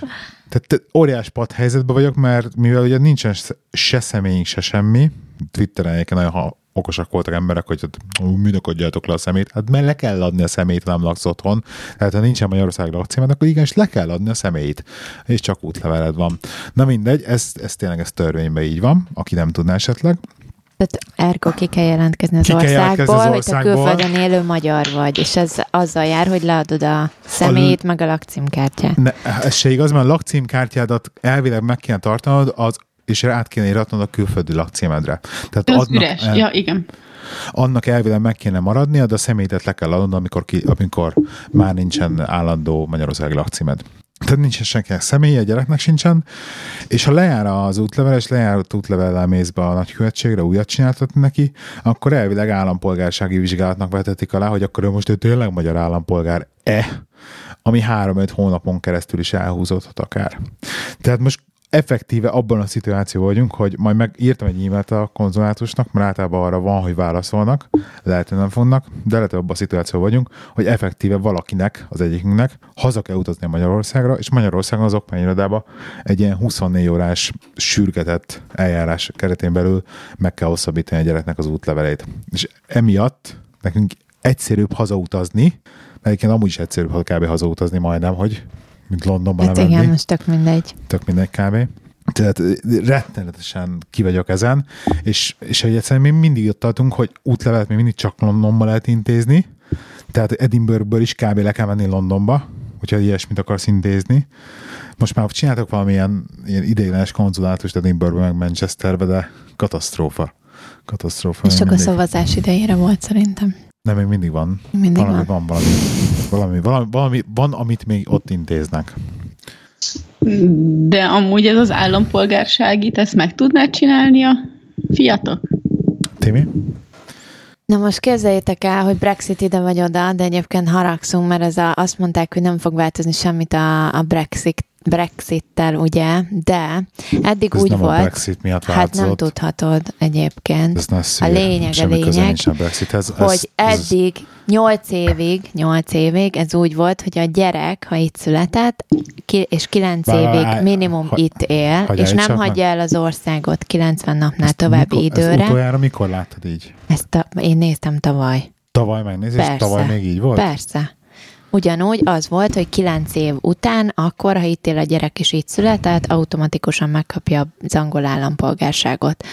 tehát te- óriás pad helyzetben vagyok, mert mivel ugye nincsen se- személyünk, se semmi, Twitteren egyébként nagyon okosak voltak emberek, hogy hát, "Ú, minek adjátok le a szemét. Hát mert le kell adni a szemét, nem laksz otthon. Tehát ha nincsen Magyarország lakcímed, akkor igenis le kell adni a szemét. És csak útleveled van. Na mindegy, ez, ez tényleg ez törvényben így van, aki nem tudná esetleg. Tehát ergo ki kell jelentkezni az Ki kell jelentkezni országból, az hogy te országból. külföldön élő magyar vagy, és ez azzal jár, hogy leadod a személyét, meg a lakcímkártyát. Ne, ez se igaz, mert a lakcímkártyádat elvileg meg kéne tartanod, az, és át kéne iratnod a külföldi lakcímedre. Tehát Az adnak üres. el- Ja, igen. annak elvileg meg kéne maradnia, de a személyet le kell adnod, amikor, ki, amikor már nincsen állandó magyarországi lakcímed. Tehát nincsen senkinek személye, a gyereknek sincsen, és ha lejár az útlevel, és lejárt útlevellel mész be a nagykövetségre, újat csináltatni neki, akkor elvileg állampolgársági vizsgálatnak vetetik alá, hogy akkor ő most ő tényleg magyar állampolgár-e, ami három-öt hónapon keresztül is elhúzódhat akár. Tehát most effektíve abban a szituációban vagyunk, hogy majd megírtam egy e-mailt a konzulátusnak, mert általában arra van, hogy válaszolnak, lehet, hogy nem fognak, de lehet, hogy abban a szituációban vagyunk, hogy effektíve valakinek, az egyikünknek haza kell utazni Magyarországra, és Magyarországon az okmányirodába egy ilyen 24 órás sürgetett eljárás keretén belül meg kell hosszabbítani a gyereknek az útlevelét. És emiatt nekünk egyszerűbb hazautazni, mert egyébként amúgy is egyszerűbb kb. hazautazni majdnem, hogy mint Londonban Hát lemenni igen, most tök mindegy. tök mindegy kb. Tehát rettenetesen ki vagyok ezen, és, és hogy egyszerűen még mindig ott tartunk, hogy útlevelet még mindig csak Londonba lehet intézni, tehát Edinburghből is kb. le kell menni Londonba, hogyha ilyesmit akarsz intézni. Most már csináltak valamilyen ilyen ideiglenes konzulátust Edinburghbe, meg Manchesterbe, de katasztrófa. Katasztrófa. És csak a mindig. szavazás idejére volt szerintem. Nem, még mindig van. Mindig valami van. van. valami, valami, valami, valami, van, amit még ott intéznek. De amúgy ez az állampolgárságit, ezt meg tudnád csinálni a fiatok? Timi? Na most képzeljétek el, hogy Brexit ide vagy oda, de egyébként haragszunk, mert ez a, azt mondták, hogy nem fog változni semmit a, a Brexit, Brexittel, ugye, de eddig Ez úgy nem a volt, Brexit miatt hát nem tudhatod egyébként, Ez nagy szülye. lényeg, a lényeg, a Brexithez. Ez, hogy ez, eddig, nyolc évig, nyolc évig ez úgy volt, hogy a gyerek, ha itt született, ki, és kilenc évig minimum hagy- itt él, és nem meg. hagyja el az országot 90 napnál ezt további mikor, Ezt időre. utoljára mikor láttad így? Ezt a, én néztem tavaly. Tavaly megnézés, tavaly még így volt? Persze. Ugyanúgy az volt, hogy kilenc év után, akkor, ha itt él a gyerek és így született, automatikusan megkapja az angol állampolgárságot.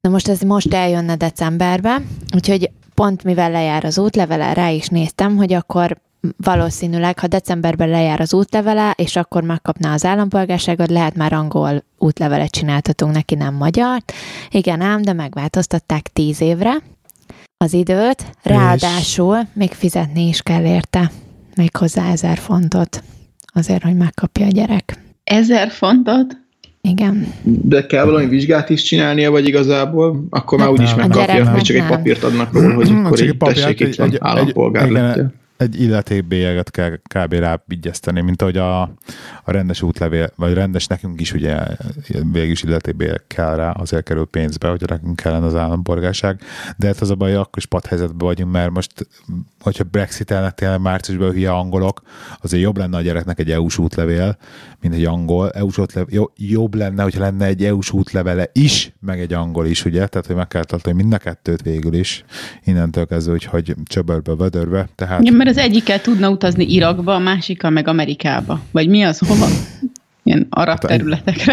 Na most ez most eljönne decemberbe, úgyhogy pont mivel lejár az útlevele, rá is néztem, hogy akkor valószínűleg, ha decemberben lejár az útlevele, és akkor megkapná az állampolgárságot, lehet már angol útlevelet csináltatunk neki, nem magyar. Igen ám, de megváltoztatták tíz évre az időt, ráadásul még fizetni is kell érte, még hozzá ezer fontot, azért, hogy megkapja a gyerek. Ezer fontot? Igen. De kell valami vizsgát is csinálnia, vagy igazából akkor már Hát úgyis megkapja, hogy csak egy papírt adnak róla, hogy akkor így egy papírt, tessék, itt egy- van egy- állampolgár egy- igen, lettél. Egy illetékbélyeget kell kb. rá vigyeszteni, mint ahogy a, a rendes útlevél, vagy rendes nekünk is ugye végül is illetékbélyeg kell rá, azért kerül pénzbe, hogy nekünk kellene az állampolgárság, de hát az a baj, akkor is padhelyzetben vagyunk, mert most, hogyha Brexit-elnek tényleg márciusban hülye angolok, azért jobb lenne a gyereknek egy EU-s útlevél, mint egy angol. EU-s útlevél, jobb lenne, hogyha lenne egy EU-s útlevele is, meg egy angol is, ugye? Tehát, hogy meg kell tartani mind a kettőt végül is, innentől kezdve, hogy csöbörbe, vödörbe. Tehát Ja, mert az egyikkel tudna utazni Irakba, a másikkal meg Amerikába. Vagy mi az, hova? Ilyen arab Hát területekre.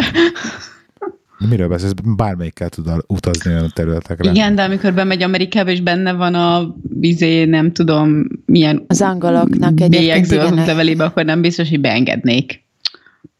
De Miről beszélsz? Bármelyikkel tud utazni olyan területekre. Igen, de amikor bemegy Amerikába, és benne van a vizé, nem tudom, milyen Az angoloknak egyébként bélyegző az igen, útlevelébe, akkor nem biztos, hogy beengednék.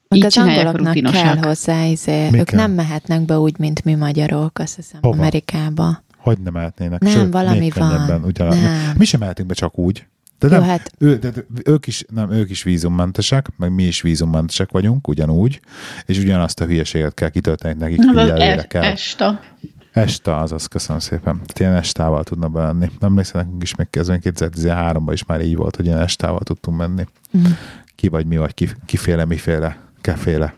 Így az angoloknak rutinosak. kell hozzá, izé, ők kell? nem mehetnek be úgy, mint mi magyarok, azt hiszem, Hova? Amerikába. Hogy nem mehetnének? Nem, Sőt, valami még van. Ugyan, Nem. Mi sem mehetünk be csak úgy. De nem, hát ő, de, de, ők, is, nem, ők is vízummentesek, meg mi is vízummentesek vagyunk, ugyanúgy, és ugyanazt a hülyeséget kell kitölteni nekik, Az hogy az előre es, kell. esta. Esta, azaz, köszönöm szépen. Tehát ilyen estával tudna bemenni. Nem emlékszem, nekünk is még kezdve 2013-ban is már így volt, hogy ilyen estával tudtunk menni. Mm. Ki vagy mi vagy, ki, kiféle, miféle, keféle.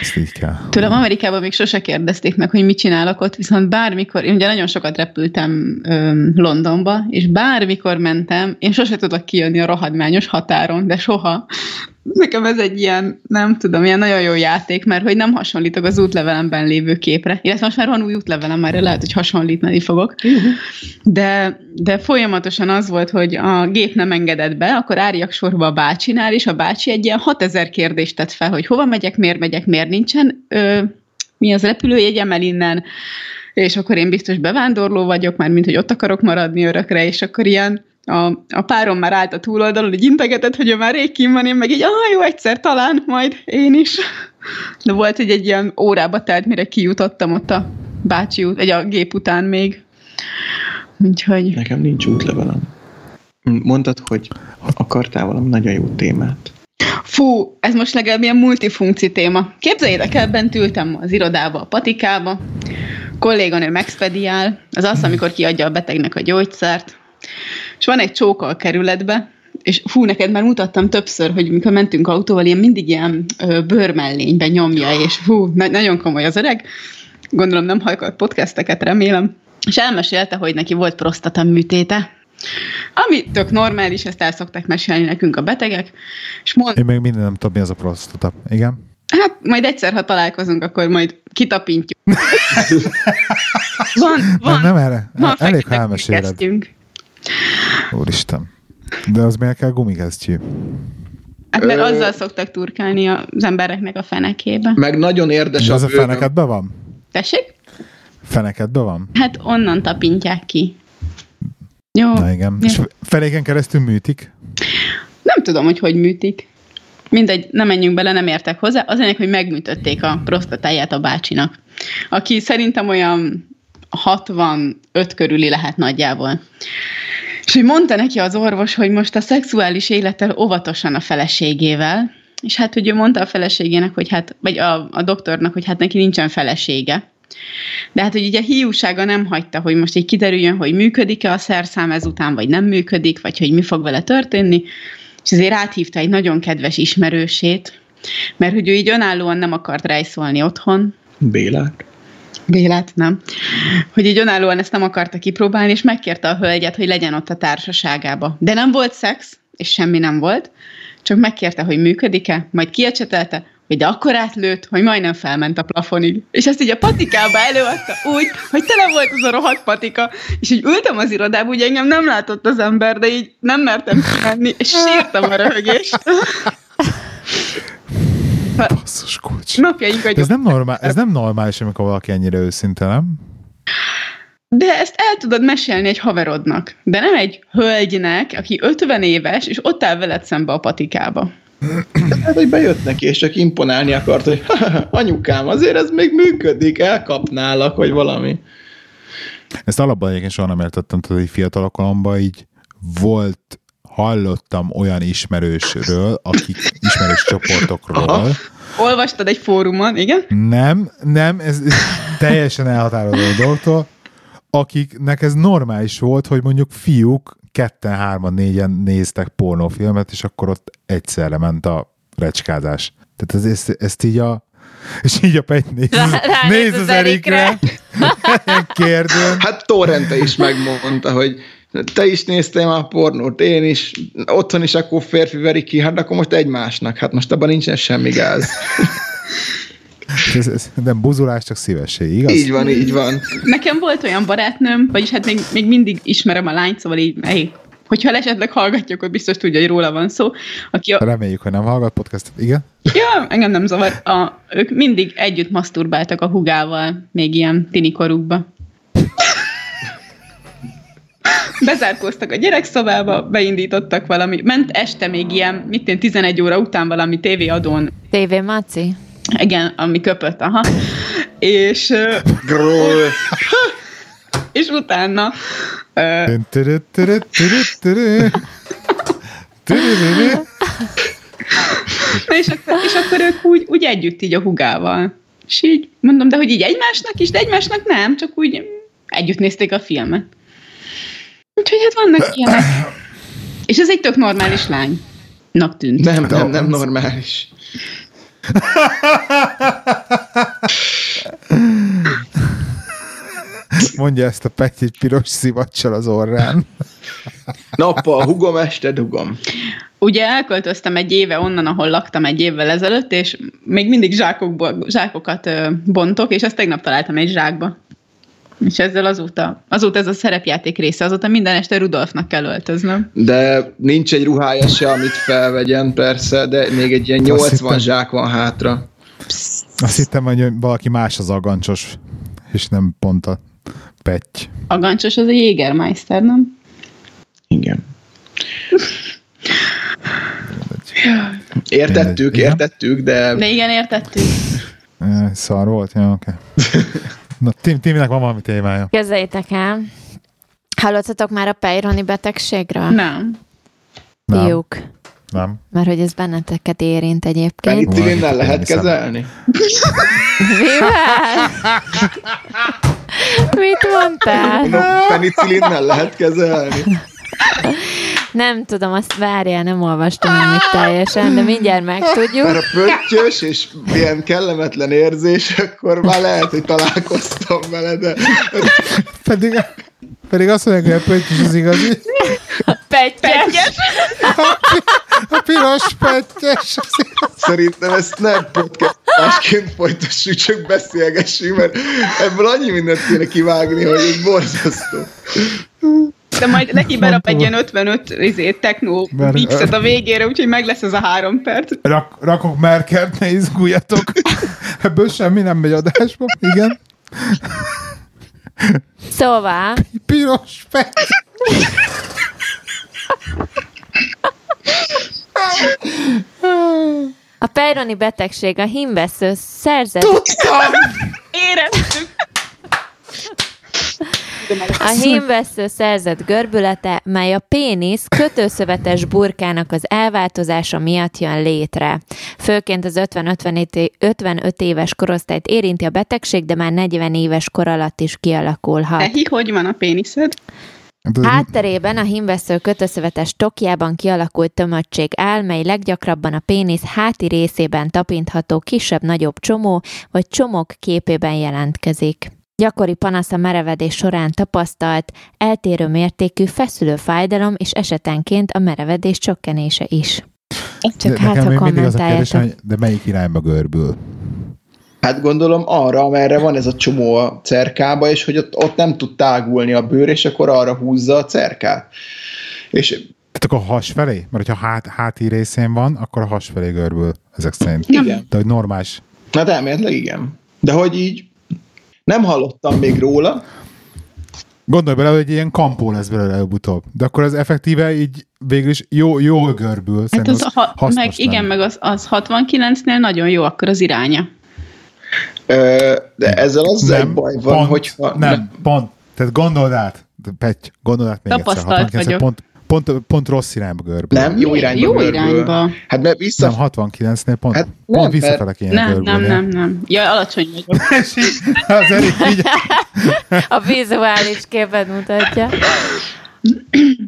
Ezt így kell. Tőlem Amerikában még sose kérdezték meg, hogy mit csinálok ott, viszont bármikor, én ugye nagyon sokat repültem öm, Londonba, és bármikor mentem, én sose tudok kijönni a rohadmányos határon, de soha. Nekem ez egy ilyen, nem tudom, ilyen nagyon jó játék, mert hogy nem hasonlítok az útlevelemben lévő képre. Illetve most már van új útlevelem, már lehet, hogy hasonlítani fogok. De, de folyamatosan az volt, hogy a gép nem engedett be, akkor árjak sorba a bácsinál, és a bácsi egy ilyen 6000 kérdést tett fel, hogy hova megyek, miért megyek, miért nincsen, ö, mi az repülőjegyem el innen, és akkor én biztos bevándorló vagyok, már mint hogy ott akarok maradni örökre, és akkor ilyen a, a párom már állt a túloldalon, hogy integetett, hogy ő már rég kim van, én meg így, ah, jó, egyszer talán, majd én is. De volt, hogy egy ilyen órába telt, mire kijutottam ott a bácsi út, vagy a gép után még. Úgyhogy... Nekem nincs útlevelem. Mondtad, hogy akartál valami nagyon jó témát. Fú, ez most legalább ilyen multifunkci téma. Képzeljétek el, bent ültem az irodába, a patikába, kolléganő megspediál, az az, amikor kiadja a betegnek a gyógyszert, és van egy csóka a kerületbe, és fú, neked már mutattam többször, hogy mikor mentünk autóval, ilyen mindig ilyen ö, bőrmellénybe nyomja, és fú, na- nagyon komoly az öreg. Gondolom nem hallgat podcasteket, remélem. És elmesélte, hogy neki volt prostata műtéte, ami tök normális, ezt el szokták mesélni nekünk a betegek, és mond, Én még minden nem tudom, mi az a prostata. Igen? hát majd egyszer, ha találkozunk, akkor majd kitapintjuk. van, van, Nem, nem erre. van Elég, ha elmeséled. Úristen. De az miért kell gumikesztyű? Hát mert azzal szoktak turkálni az embereknek a fenekébe. Meg nagyon érdes És az a bőröm. fenekedben van? Tessék? Fenekedben van? Hát onnan tapintják ki. Jó, Na igen. Ja. És fenéken keresztül műtik? nem tudom, hogy hogy műtik. Mindegy, nem menjünk bele, nem értek hozzá. Az ennek, hogy megműtötték a prostatáját a bácsinak, aki szerintem olyan 65 körüli lehet nagyjából. És hogy mondta neki az orvos, hogy most a szexuális élettel óvatosan a feleségével, és hát, hogy ő mondta a feleségének, hogy hát, vagy a, a doktornak, hogy hát neki nincsen felesége. De hát, hogy ugye a hiúsága nem hagyta, hogy most így kiderüljön, hogy működik-e a szerszám ezután, vagy nem működik, vagy hogy mi fog vele történni, és azért áthívta egy nagyon kedves ismerősét, mert hogy ő így önállóan nem akart rejszolni otthon, Bélát. Bélát, nem. Hogy így önállóan ezt nem akarta kipróbálni, és megkérte a hölgyet, hogy legyen ott a társaságába. De nem volt szex, és semmi nem volt, csak megkérte, hogy működik-e, majd kiecsetelte, hogy de akkor átlőtt, hogy majdnem felment a plafonig. És ezt így a patikába előadta úgy, hogy tele volt az a rohadt patika, és így ültem az irodába, ugye engem nem látott az ember, de így nem mertem kimenni, és sírtam a röhögést. Basszus kulcs. Napjaink De ez nem, normál, ez nem normális, amikor valaki ennyire őszinte, nem? De ezt el tudod mesélni egy haverodnak, de nem egy hölgynek, aki 50 éves, és ott áll veled szembe a patikába. Hát, hogy bejött neki, és csak imponálni akart, hogy anyukám, azért ez még működik, elkapnálak, vagy valami. Ezt alapban egyébként soha nem értettem, tehát egy fiatal így volt, hallottam olyan ismerősről, akik ismerős csoportokról, Aha. Olvastad egy fórumon, igen? Nem, nem, ez, ez teljesen elhatároló a dolgtól, akiknek ez normális volt, hogy mondjuk fiúk ketten, hárman, négyen néztek pornófilmet, és akkor ott egyszerre ment a recskázás. Tehát ez, ezt, ezt így a és így a Pety néz, Rá- néz az az Erikre, ilyen kérdőn. Hát Torrente is megmondta, hogy te is néztél már pornót, én is, otthon is akkor férfi veri ki, hát akkor most egymásnak, hát most abban nincsen semmi gáz. Ez, ez nem buzulás, csak szívesség, igaz? Így van, így van. Nekem volt olyan barátnőm, vagyis hát még, még mindig ismerem a lányt, szóval így, hey, hogyha esetleg hallgatja, akkor biztos tudja, hogy róla van szó, aki a, Reméljük, hogy nem hallgat podcastet. Igen? Ja, engem nem zavar. A, ők mindig együtt maszturbáltak a hugával, még ilyen tinikorukba. Bezárkóztak a gyerekszobába, beindítottak valami, ment este még ilyen, mit én, 11 óra után valami tévéadón, TV Maci? igen, ami köpött, aha, és, Gról. és utána. Türürürü. és, akkor, és akkor ők úgy, úgy együtt így a hugával. És így mondom, de hogy így egymásnak is, de egymásnak nem, csak úgy együtt nézték a filmet. Úgyhogy hát vannak ilyenek. És ez egy tök normális lánynak tűnt. Nem, nem, nem normális. Mondja ezt a egy piros szivacsal az orrán. Nappal hugom, este dugom. Ugye elköltöztem egy éve onnan, ahol laktam egy évvel ezelőtt, és még mindig zsákokból, zsákokat ö, bontok, és ezt tegnap találtam egy zsákba. És ezzel azóta, azóta ez a szerepjáték része, azóta minden este Rudolfnak kell öltöznöm. De nincs egy ruhája se, amit felvegyen, persze, de még egy ilyen Azt 80 hittem- zsák van hátra. Azt hittem, hogy valaki más az agancsos, és nem pont a Petty. A gancsos az a Jägermeister, nem? Igen. Értettük, értettük, de De igen, értettük. Eh, Szar volt? Ja, oké. Na, Tim, Timnek van valami témája. Kezeljétek el. Hallottatok már a pejroni betegségről? Nem. Nem, Fiúk. nem. Mert hogy ez benneteket érint egyébként. penicillinnel lehet Hiszem. kezelni? Mivel? Mit mondtál? Mondom, penicillinnel lehet kezelni? Nem tudom, azt várjál, nem olvastam még teljesen, de mindjárt megtudjuk. Mert a pöttyös és ilyen kellemetlen érzés, akkor már lehet, hogy találkoztam vele, de Pedig, pedig azt mondják, hogy a pöttyös az igazi. Pettyes. A piros igazi. szerintem ezt nem podcastásként folytassuk, csak beszélgessünk, mert ebből annyi mindent kéne kivágni, hogy ez borzasztó. De majd neki berap egy ilyen 55 izét, techno mixet a végére, úgyhogy meg lesz ez a három perc. Rak, rakok merkert, ne izguljatok. Ebből semmi nem megy adásba. Igen. Szóval, Piros pöttyös. a pejroni betegség a hímvesző szerzett, Éreztük. A hímvesző szerzett görbülete, mely a pénisz kötőszövetes burkának az elváltozása miatt jön létre. Főként az 50-55 55 éves korosztályt érinti a betegség, de már 40 éves kor alatt is kialakulhat. Ehi, hogy van a péniszed? Hát ez- Hátterében a hímvesző kötőszövetes tokjában kialakult tömöttség áll, mely leggyakrabban a pénisz háti részében tapintható kisebb-nagyobb csomó vagy csomók képében jelentkezik. Gyakori panasz a merevedés során tapasztalt, eltérő mértékű feszülő fájdalom és esetenként a merevedés csökkenése is. Csak de hát, ha mindig az a kérdés, kommentáljátok. hogy de melyik irányba görbül? Hát gondolom arra, amerre van ez a csomó a cerkába, és hogy ott, ott nem tud tágulni a bőr, és akkor arra húzza a cerkát. És Tehát akkor a has felé? Mert hogyha hát, háti részén van, akkor a has felé görbül, ezek szerint. igen. De hogy normális. Hát elméletileg igen. De hogy így nem hallottam még róla, Gondolj bele, hogy ilyen kampó lesz belőle előbb-utóbb. De akkor az effektíve így végül is jó, jól görbül. Hát az, az ha, meg igen, lenne. meg az, az 69-nél nagyon jó akkor az iránya. Ö, de ezzel az egy baj van, pont, hogyha... Nem, pont. Tehát gondold át, Petty, gondold át még Tapasztalt egyszer. 69 vagyok. pont, pont, pont rossz irányba görbül. Nem, jó irányba Jó görbül. irányba. Hát mert vissza... Nem, 69-nél pont, Hát hát nem, pont visszafele kéne Nem, nem, görbülni. nem, nem. Ja, alacsony így az így, A vizuális képet mutatja.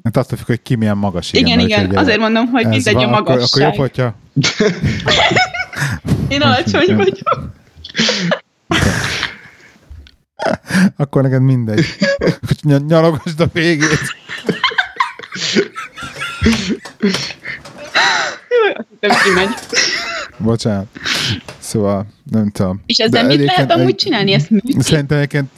hát attól függ, hogy ki milyen magas. Igen, mert igen, hogyha azért mondom, hogy mindegy van, a akkor, akkor magasság. jobb, hogyha Én alacsony Igen. vagyok. akkor neked mindegy. Nyalogasd a végét. Hittem, kimegy. Bocsánat. Szóval, nem tudom. És ezzel mit lehet amúgy egy- csinálni? Ezt műtni? Szerintem egyébként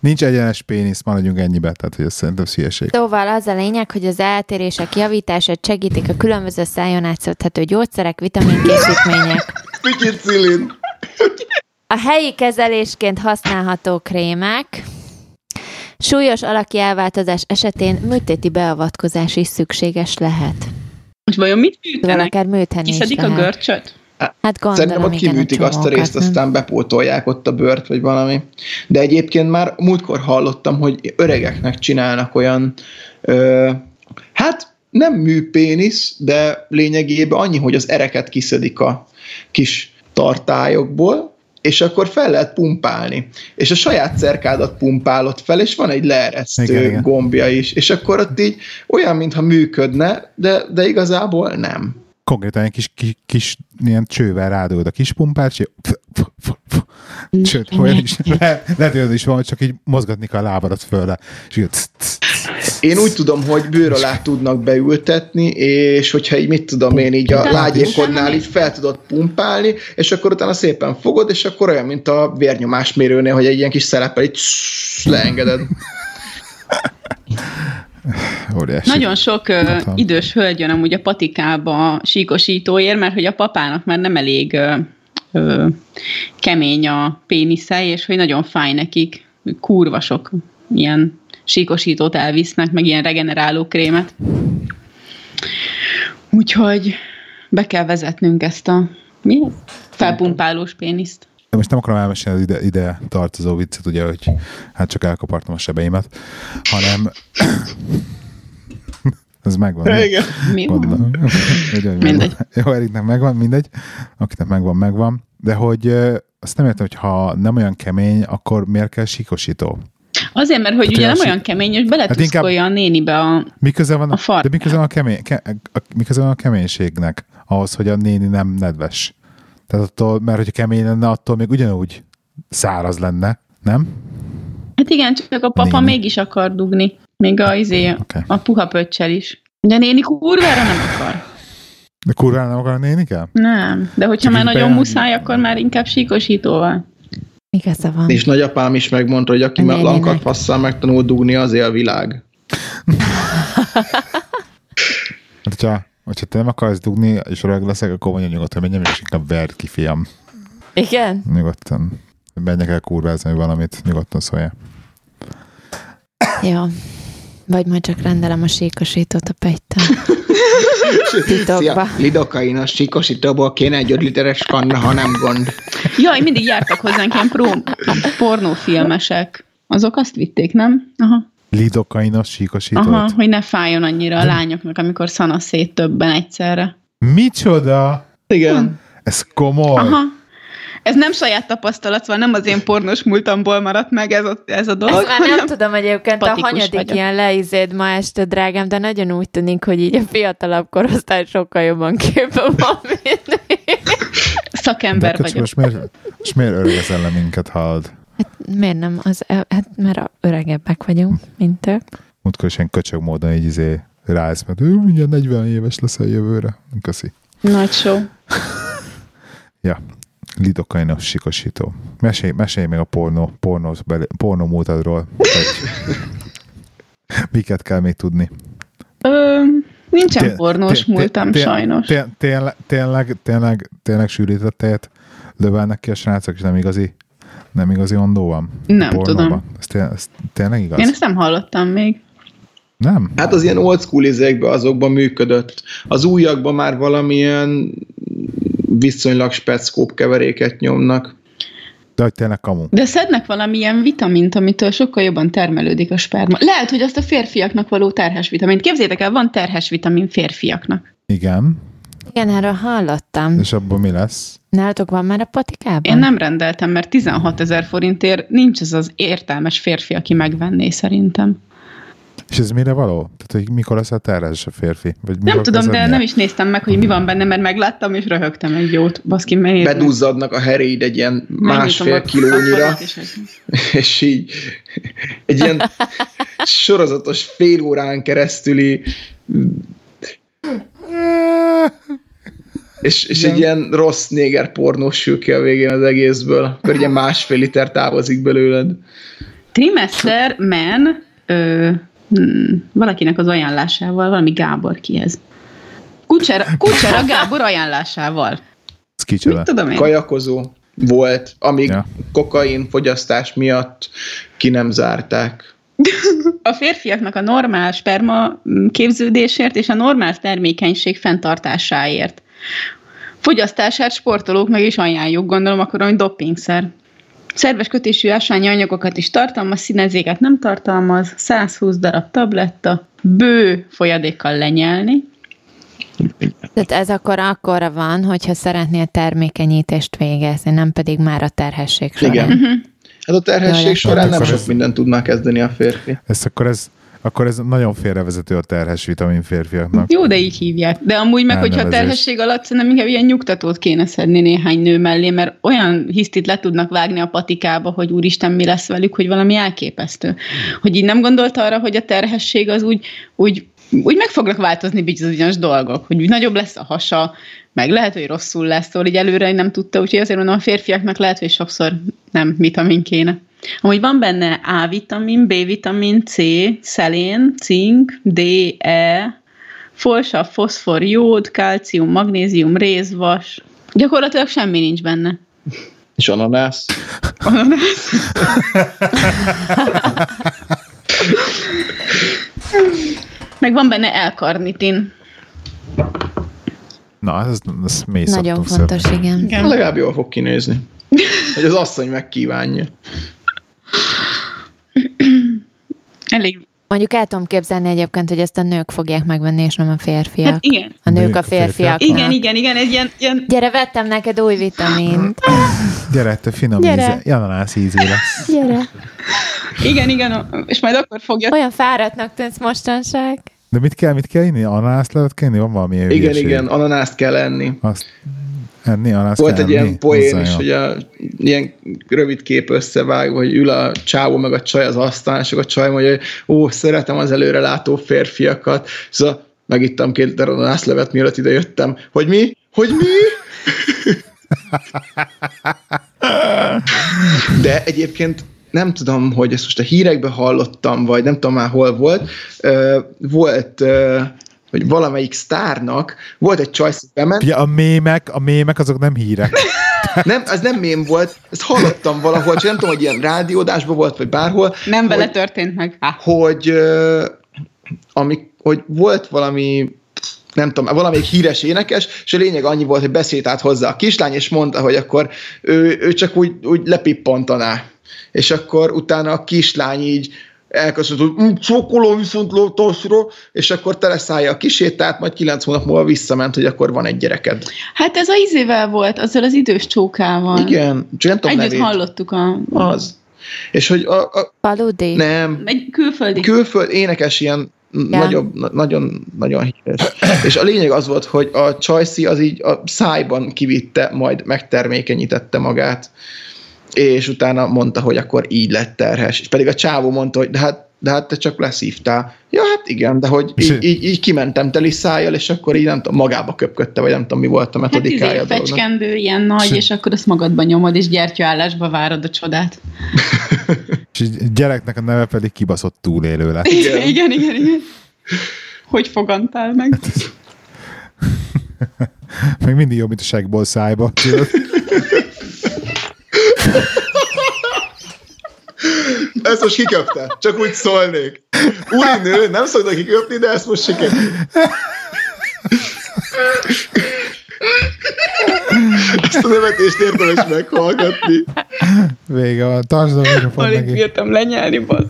nincs egyenes pénisz, maradjunk ennyibe, tehát hogy ez szerintem szülyeség. Szóval az a lényeg, hogy az eltérések javítását segítik a különböző szájon átszedhető gyógyszerek, vitaminkészítmények. Pikicillin. A helyi kezelésként használható krémek, súlyos alaki elváltozás esetén műtéti beavatkozás is szükséges lehet. Most vajon mit műtenek? akár műteni is Kiszedik a görcsöt? Hát gondolom, Szerintem ott kiműtik azt a részt, nem? aztán bepótolják ott a bört, vagy valami. De egyébként már múltkor hallottam, hogy öregeknek csinálnak olyan, ö, hát nem műpénisz, de lényegében annyi, hogy az ereket kiszedik a kis tartályokból, és akkor fel lehet pumpálni. És a saját cerkádat pumpálod fel, és van egy leeresztő Igen, igen. gombja is, és akkor ott így olyan, mintha működne, de, de igazából nem. Konkrétan egy kis, kis, kis ilyen csővel rádolod a kis pumpát, és Sőt, olyan is, le, lehet, hogy az is van, hogy csak így mozgatni kell a lábadat fölle. És így, Én úgy tudom, hogy bőr alá tudnak beültetni, és hogyha így mit tudom én, így a lágyékodnál így fel tudod pumpálni, és akkor utána szépen fogod, és akkor olyan, mint a vérnyomásmérőnél, hogy egy ilyen kis szerepel, így leengeded. óriási. Nagyon sok Tudom. idős hölgy jön amúgy a patikába síkosítóért, mert hogy a papának már nem elég ö, ö, kemény a pénisze, és hogy nagyon fáj nekik. Kurva sok ilyen síkosítót elvisznek, meg ilyen regeneráló krémet. Úgyhogy be kell vezetnünk ezt a mi? Felpumpálós péniszt. De most nem akarom elmesélni az ide, ide tartozó viccet, ugye, hogy hát csak elkapartam a sebeimet, hanem ez megvan. Igen. Mi van? Gondolom. Ugye, Mindegy. Jó, Eriknek megvan, mindegy. Akinek megvan, megvan. De hogy azt nem értem, hogy ha nem olyan kemény, akkor miért kell síkosító? Azért, mert hogy Hát ugye nem olyan kemény, és beletuszkolja a nénibe a... Mi köze van A a, farkát. de mi köze van a, kemény, ke, a, mi köze van a keménységnek ahhoz, hogy a néni nem nedves? Tehát attól, mert hogyha kemény lenne, attól még ugyanúgy száraz lenne, nem? Hát igen, csak a papa Néni. mégis akar dugni. Még a, izé, Oké. a puha pöccsel is. De a néni kurvára nem akar. De kurvára nem akar a nénike? Nem. De hogyha Csak már nagyon be- muszáj, akkor már inkább síkosítóval. Igaza van. És nagyapám is megmondta, hogy aki már lankat passzal megtanul dugni, az él a világ. Hát, hogyha, hogyha te nem akarsz dugni, és öreg leszek, akkor mondja nyugodtan, menjem, és inkább verd ki, fiam. Igen? Nyugodtan. Menjek el kurvázni valamit, nyugodtan szólja. Jó. Vagy majd csak rendelem a síkosítót a pejttel. Titokba. Szia, lidokainos csíkosítóból kéne egy 5 literes kanna, ha nem gond. Jaj, mindig jártak hozzánk ilyen pró, pornófilmesek. Azok azt vitték, nem? Aha. Lidokainos síkosítót? Aha, hogy ne fájjon annyira a lányoknak, amikor szana szét többen egyszerre. Micsoda? Igen. Ez komoly. Aha. Ez nem saját tapasztalat, szóval nem az én pornos múltamból maradt meg ez a, ez a dolog. Ezt már nem tudom egyébként a hanyadik vagyok. ilyen leizéd ma este, drágám, de nagyon úgy tűnik, hogy így a fiatalabb korosztály sokkal jobban képben van, mint mi. Szakember De vagyok. most miért, most miért öregezel le minket, hallod? Miért nem? Az, hát mert a öregebbek vagyunk, mint ők. Múltkor is ilyen köcsög módon így izé rász, mert ő mindjárt 40 éves leszel jövőre. Köszi. Nagy show. Ja, lidokainos sikosító. Mesélj, mesélj még a pornó, pornó, beli, pornó múltadról. Miket kell még tudni? Ö, nincsen Té- pornós té- té- múltam, té- sajnos. té- Tényleg, tényleg, tényleg, tényleg sűrített tejet lövelnek ki a srácok, és nem igazi, nem igazi ondó van? Nem tudom. Ez, té- ez tényleg igaz? Én ezt nem hallottam még. Nem? Hát az ilyen old school izékben azokban működött. Az újakban már valamilyen viszonylag speckóbb keveréket nyomnak. De hogy tényleg kamu. De szednek valamilyen vitamint, amitől sokkal jobban termelődik a sperma. Lehet, hogy azt a férfiaknak való terhes vitamint. Képzétek el, van terhes vitamin férfiaknak. Igen, Igen, erről hallottam. és abból mi lesz? Nálatok van már a patikában? Én nem rendeltem, mert 16 ezer forintért nincs az az értelmes férfi, aki megvenné szerintem. És ez mire való? Tehát, hogy mikor lesz a terhes a férfi? Vagy Nem tudom, de nem is néztem meg, hogy mi van benne, mert megláttam, és röhögtem egy jót. Baszki, mert Bedúzzadnak a heréid egy ilyen másfél kilónyira, és így egy ilyen sorozatos fél órán keresztüli és, és egy ilyen rossz néger pornós sül ki a végén az egészből, akkor ilyen másfél liter távozik belőled. Trimester men ö, hmm, valakinek az ajánlásával, valami Gábor ki ez. Kucsera, Kucsera Gábor ajánlásával. Ez kicsoda. Mit tudom én? Kajakozó volt, amíg ja. kokain fogyasztás miatt ki nem zárták. A férfiaknak a normál sperma mm, képződésért és a normál termékenység fenntartásáért. Fogyasztását sportolók meg is ajánljuk, gondolom akkor, hogy dopingszer. Szerves kötésű ásványi anyagokat is tartalmaz, színezéket nem tartalmaz, 120 darab tabletta, bő folyadékkal lenyelni. Tehát ez akkor akkora van, hogyha szeretnél termékenyítést végezni, nem pedig már a terhesség során. Igen. Hát a terhesség Jaj, során nem akkor sok ez- mindent tud már kezdeni a férfi. Ez akkor ez, akkor ez nagyon félrevezető a terhes vitamin férfiaknak. Jó, de így hívják. De amúgy meg, hogyha a Elnevezés. terhesség alatt szerintem inkább ilyen nyugtatót kéne szedni néhány nő mellé, mert olyan hisztit le tudnak vágni a patikába, hogy úristen, mi lesz velük, hogy valami elképesztő. Hogy így nem gondolta arra, hogy a terhesség az úgy, úgy, úgy meg fognak változni bizonyos dolgok, hogy úgy nagyobb lesz a hasa, meg lehet, hogy rosszul lesz, szóval így előre nem tudta, úgyhogy azért mondom, a férfiaknak lehet, hogy sokszor nem vitamin kéne. Amúgy van benne A-vitamin, B-vitamin, C, szelén, cink, D, E, folsav, foszfor, jód, kalcium, magnézium, rézvas. Gyakorlatilag semmi nincs benne. És ananász. Ananász. Meg van benne elkarnitin. Na, ez, ez mély Nagyon fontos, szedni. igen. Igen. Legalább jól fog kinézni. Hogy az asszony megkívánja. Elég. Mondjuk el tudom képzelni egyébként, hogy ezt a nők fogják megvenni, és nem a férfiak. Hát igen. A nők Nők a férfiak. Igen, igen, igen, egy ilyen, ilyen Gyere, vettem neked új vitamint. Gyere, te finom Gyere. íze, ananász ízé lesz. Gyere. igen, igen, és majd akkor fogja. Olyan fáradtnak tűnsz mostanság. De mit kell, mit kell inni? Ananász lehet kenni? Van valami Igen, hülyeség? igen, ananászt kell enni. Azt enni, ananász Volt egy ilyen poén is, hogy a, ilyen rövid kép összevágva, hogy ül a csávó meg a csaj az asztalán, és akkor a csaj mondja, hogy ó, szeretem az előrelátó férfiakat. Szóval megittam két liter ananászlevet, mielőtt ide jöttem. Hogy mi? Hogy mi? De egyébként nem tudom, hogy ezt most a hírekben hallottam, vagy nem tudom már hol volt, volt, hogy valamelyik sztárnak volt egy csaj, bement, Ugye a mémek, a mémek azok nem hírek. nem, az nem mém volt, ezt hallottam valahol, csak nem tudom, hogy ilyen rádiódásban volt, vagy bárhol, Nem vele hogy, történt meg. Hogy, ö, ami, hogy volt valami nem tudom, valamelyik híres énekes, és a lényeg annyi volt, hogy beszélt át hozzá a kislány, és mondta, hogy akkor ő, ő csak úgy, úgy lepippantaná. És akkor utána a kislány így elköszönt, hogy "Mm, csókolom viszont lótosra, és akkor teleszállja a kisétát, majd kilenc hónap múlva visszament, hogy akkor van egy gyereked. Hát ez a izével volt, azzal az idős csókával. Igen, csak nem tudom Együtt nevét. hallottuk a... Az. És hogy a, a, Paludi? nem, Egy külföldi. külföld énekes ilyen Ja. nagyobb, na- nagyon, nagyon híres. És a lényeg az volt, hogy a Csajci az így a szájban kivitte, majd megtermékenyítette magát, és utána mondta, hogy akkor így lett terhes. És pedig a csávó mondta, hogy de hát, de hát te csak leszívtál. Ja, hát igen, de hogy így, így, így kimentem teli szájjal, és akkor így nem tudom, magába köpködte, vagy nem tudom, mi volt a Hát metodikája izé, a dolognak. fecskendő, ilyen nagy, És- és akkor azt magadba nyomod, és gyertyaállásba várod a csodát. És gyereknek a neve pedig kibaszott túlélő lett. Igen. igen, igen, igen. Hogy fogantál meg? Még mindig jobb, mint a segból szájba. Ezt most kiköpte, csak úgy szólnék. Új nő, nem szoktak kiköpni, de ezt most sikerült. Ezt a nevetést érdemes meghallgatni. Vége van. Tartsd a mikrofon Alig neki. bírtam lenyelni, basz.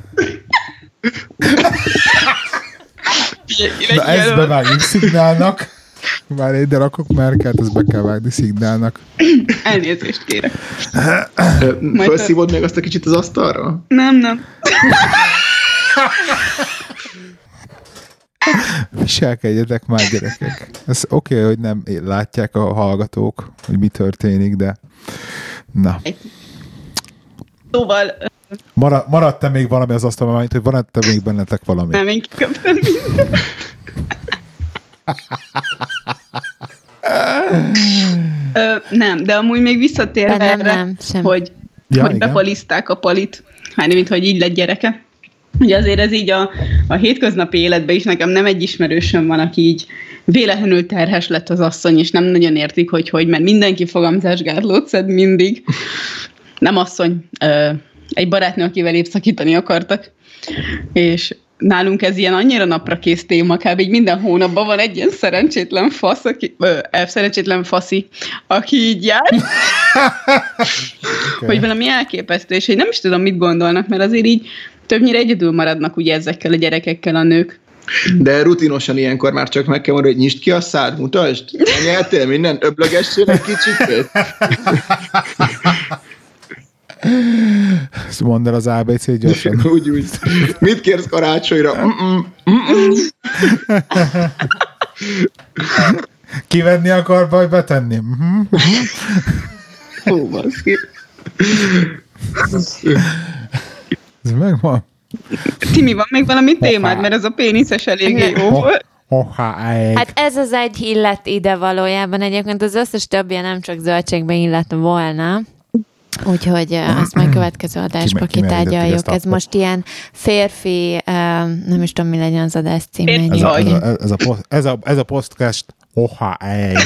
Na ezt bevágjuk szignálnak. Már ide rakok merket, ezt be kell vágni szignálnak. Elnézést kérek. Felszívod még azt a kicsit az asztalra? Nem, nem. Viselkedjetek már, gyerekek. Ez oké, okay, hogy nem látják a hallgatók, hogy mi történik, de na. Szóval Marad, maradt-e még valami az asztalon, mint hogy van-e még bennetek valami? nem, én kiköptem. Ö, nem, de amúgy még visszatérve Nem, erre, nem, sem. hogy, Ja, hogy igen. bepaliszták a palit, hát mint hogy így lett gyereke. Ugye azért ez így a, a hétköznapi életben is nekem nem egy ismerősöm van, aki így véletlenül terhes lett az asszony, és nem nagyon értik, hogy hogy, mert mindenki fogamzásgátlót szed mindig. Nem asszony, ö, egy barátnő, akivel épp szakítani akartak, és nálunk ez ilyen annyira napra kész téma, kb. így minden hónapban van egy ilyen szerencsétlen fasz, aki, ö, szerencsétlen faszi, aki így jár, hogy valami elképesztő, és én nem is tudom, mit gondolnak, mert azért így többnyire egyedül maradnak ugye ezekkel a gyerekekkel a nők. De rutinosan ilyenkor már csak meg kell mondani, hogy nyisd ki a szád, mutasd. Nyeltél minden, öblögessél egy kicsit. Ezt mondd el az ABC gyorsan. úgy, úgy. Mit kérsz karácsonyra? Mm-mm, mm-mm. Kivenni akar, vagy betenni? Mhm. Hú, baszki. Ez megvan. Timi, van még valami témád, mert ez a péniszes eléggé jó volt. Hát ez az egy illet ide valójában. Egyébként az összes többje nem csak zöldségbe illett volna. Úgyhogy eh, azt majd következő adásba Ki- kitárgyaljuk. Ez most ilyen férfi, eh, nem is tudom, mi legyen az adás címe Férfi ez, a, ez, a, ez, a, post- ez, a, ez a podcast Hoha, egy.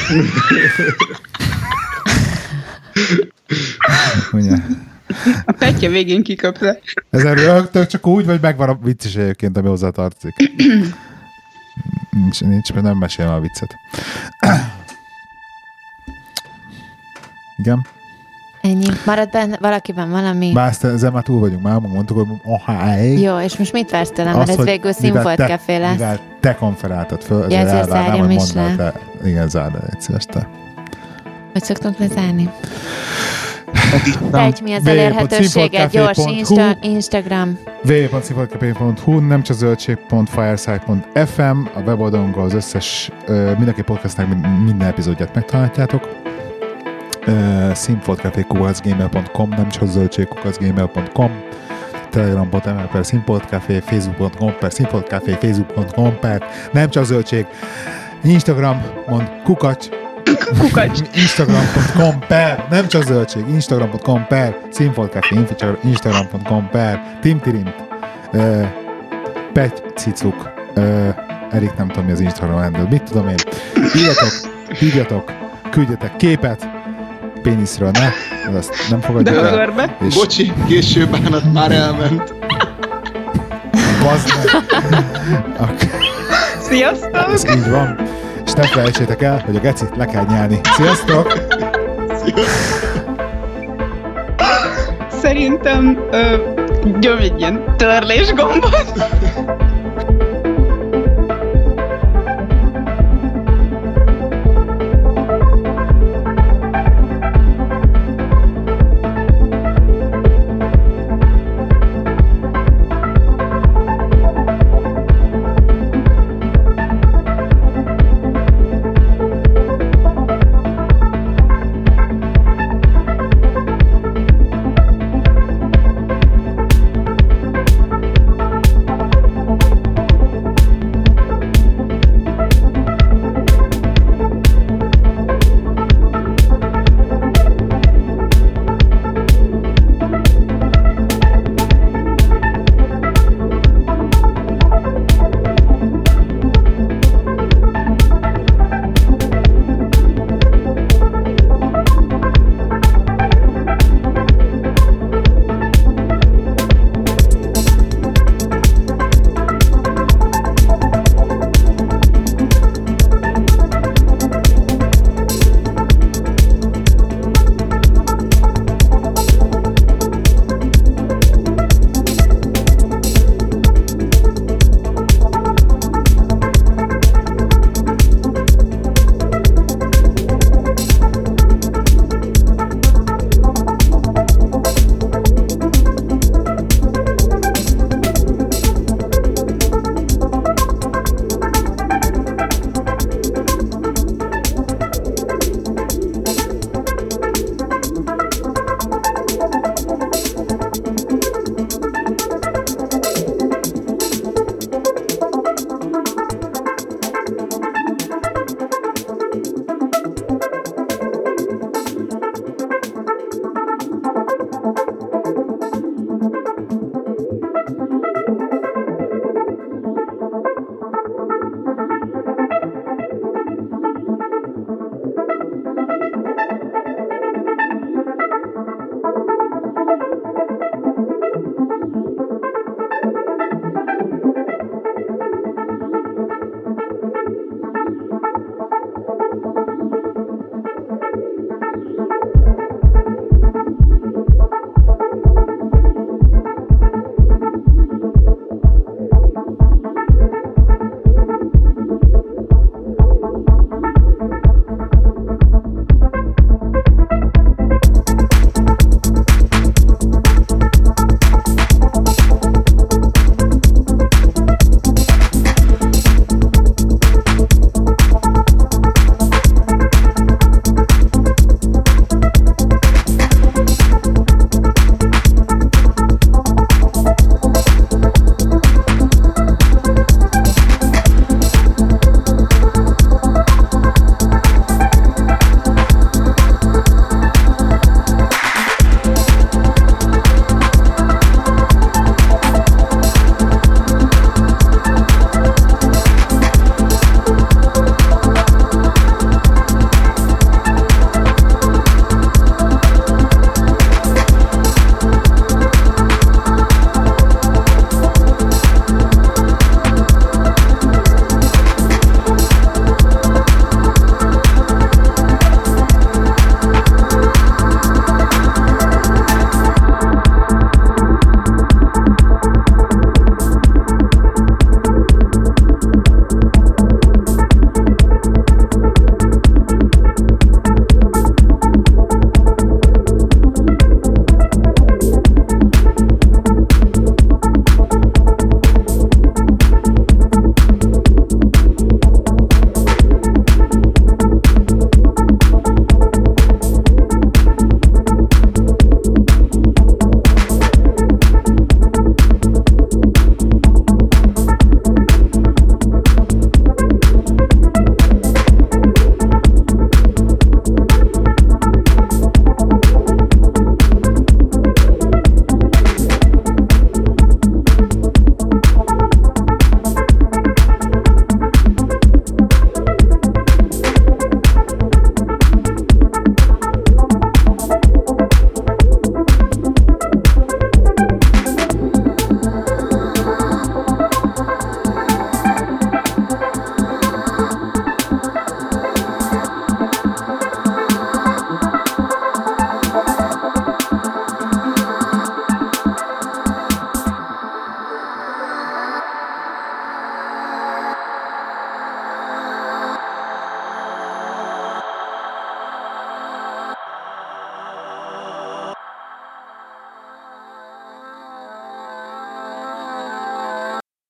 Ugye? A petje végén kiköpte. Ezen rögtök csak úgy, vagy megvan a vicc is egyébként, ami hozzá tartozik. nincs, nincs, mert nem mesélem a viccet. Igen. Ennyi. Marad benne valakiben valami? Bár ezt, ezzel már túl vagyunk, már mondtuk, hogy oháig. Jó, és most mit vársz tőlem? Mert ez hogy végül színfolt te- café lesz. Mivel te konferáltad föl, Ja, ezért zárjam hogy is le. Te, igen, zárd el egy te. Hogy szoktunk lezárni? Edittem. Egy mi az elérhetőséget? Gyors Insta, Instagram. www.színfoltcafé.hu, nem csak zöldség.fireside.fm, a weboldalunkon az összes, mindenki podcastnak min- minden epizódját megtaláljátok. Uh, színfoltcafé.gmail.com, nem csak zöldség.gmail.com telegram.ml per színfoltcafé, facebook.com per színfoltcafé, facebook.com per nem csak zöldség, Instagramon kukacs, Kukacs. Instagram.com per, nem csak zöldség, Instagram.com per, színfoltcafé, Instagram.com per, timtirint, uh, Pety Cicuk, uh, Erik nem tudom mi az Instagram handle, mit tudom én, írjatok, hívjatok, küldjetek képet, péniszről ne, azt nem De fogadjuk el, körbe. és Bocsi, késő bánat már elment. bazd meg. Sziasztok! Ez így van. És ne felejtsétek el, hogy a gecit le kell nyelni. Sziasztok! Szerintem ö, gyom egy ilyen törlés gombot.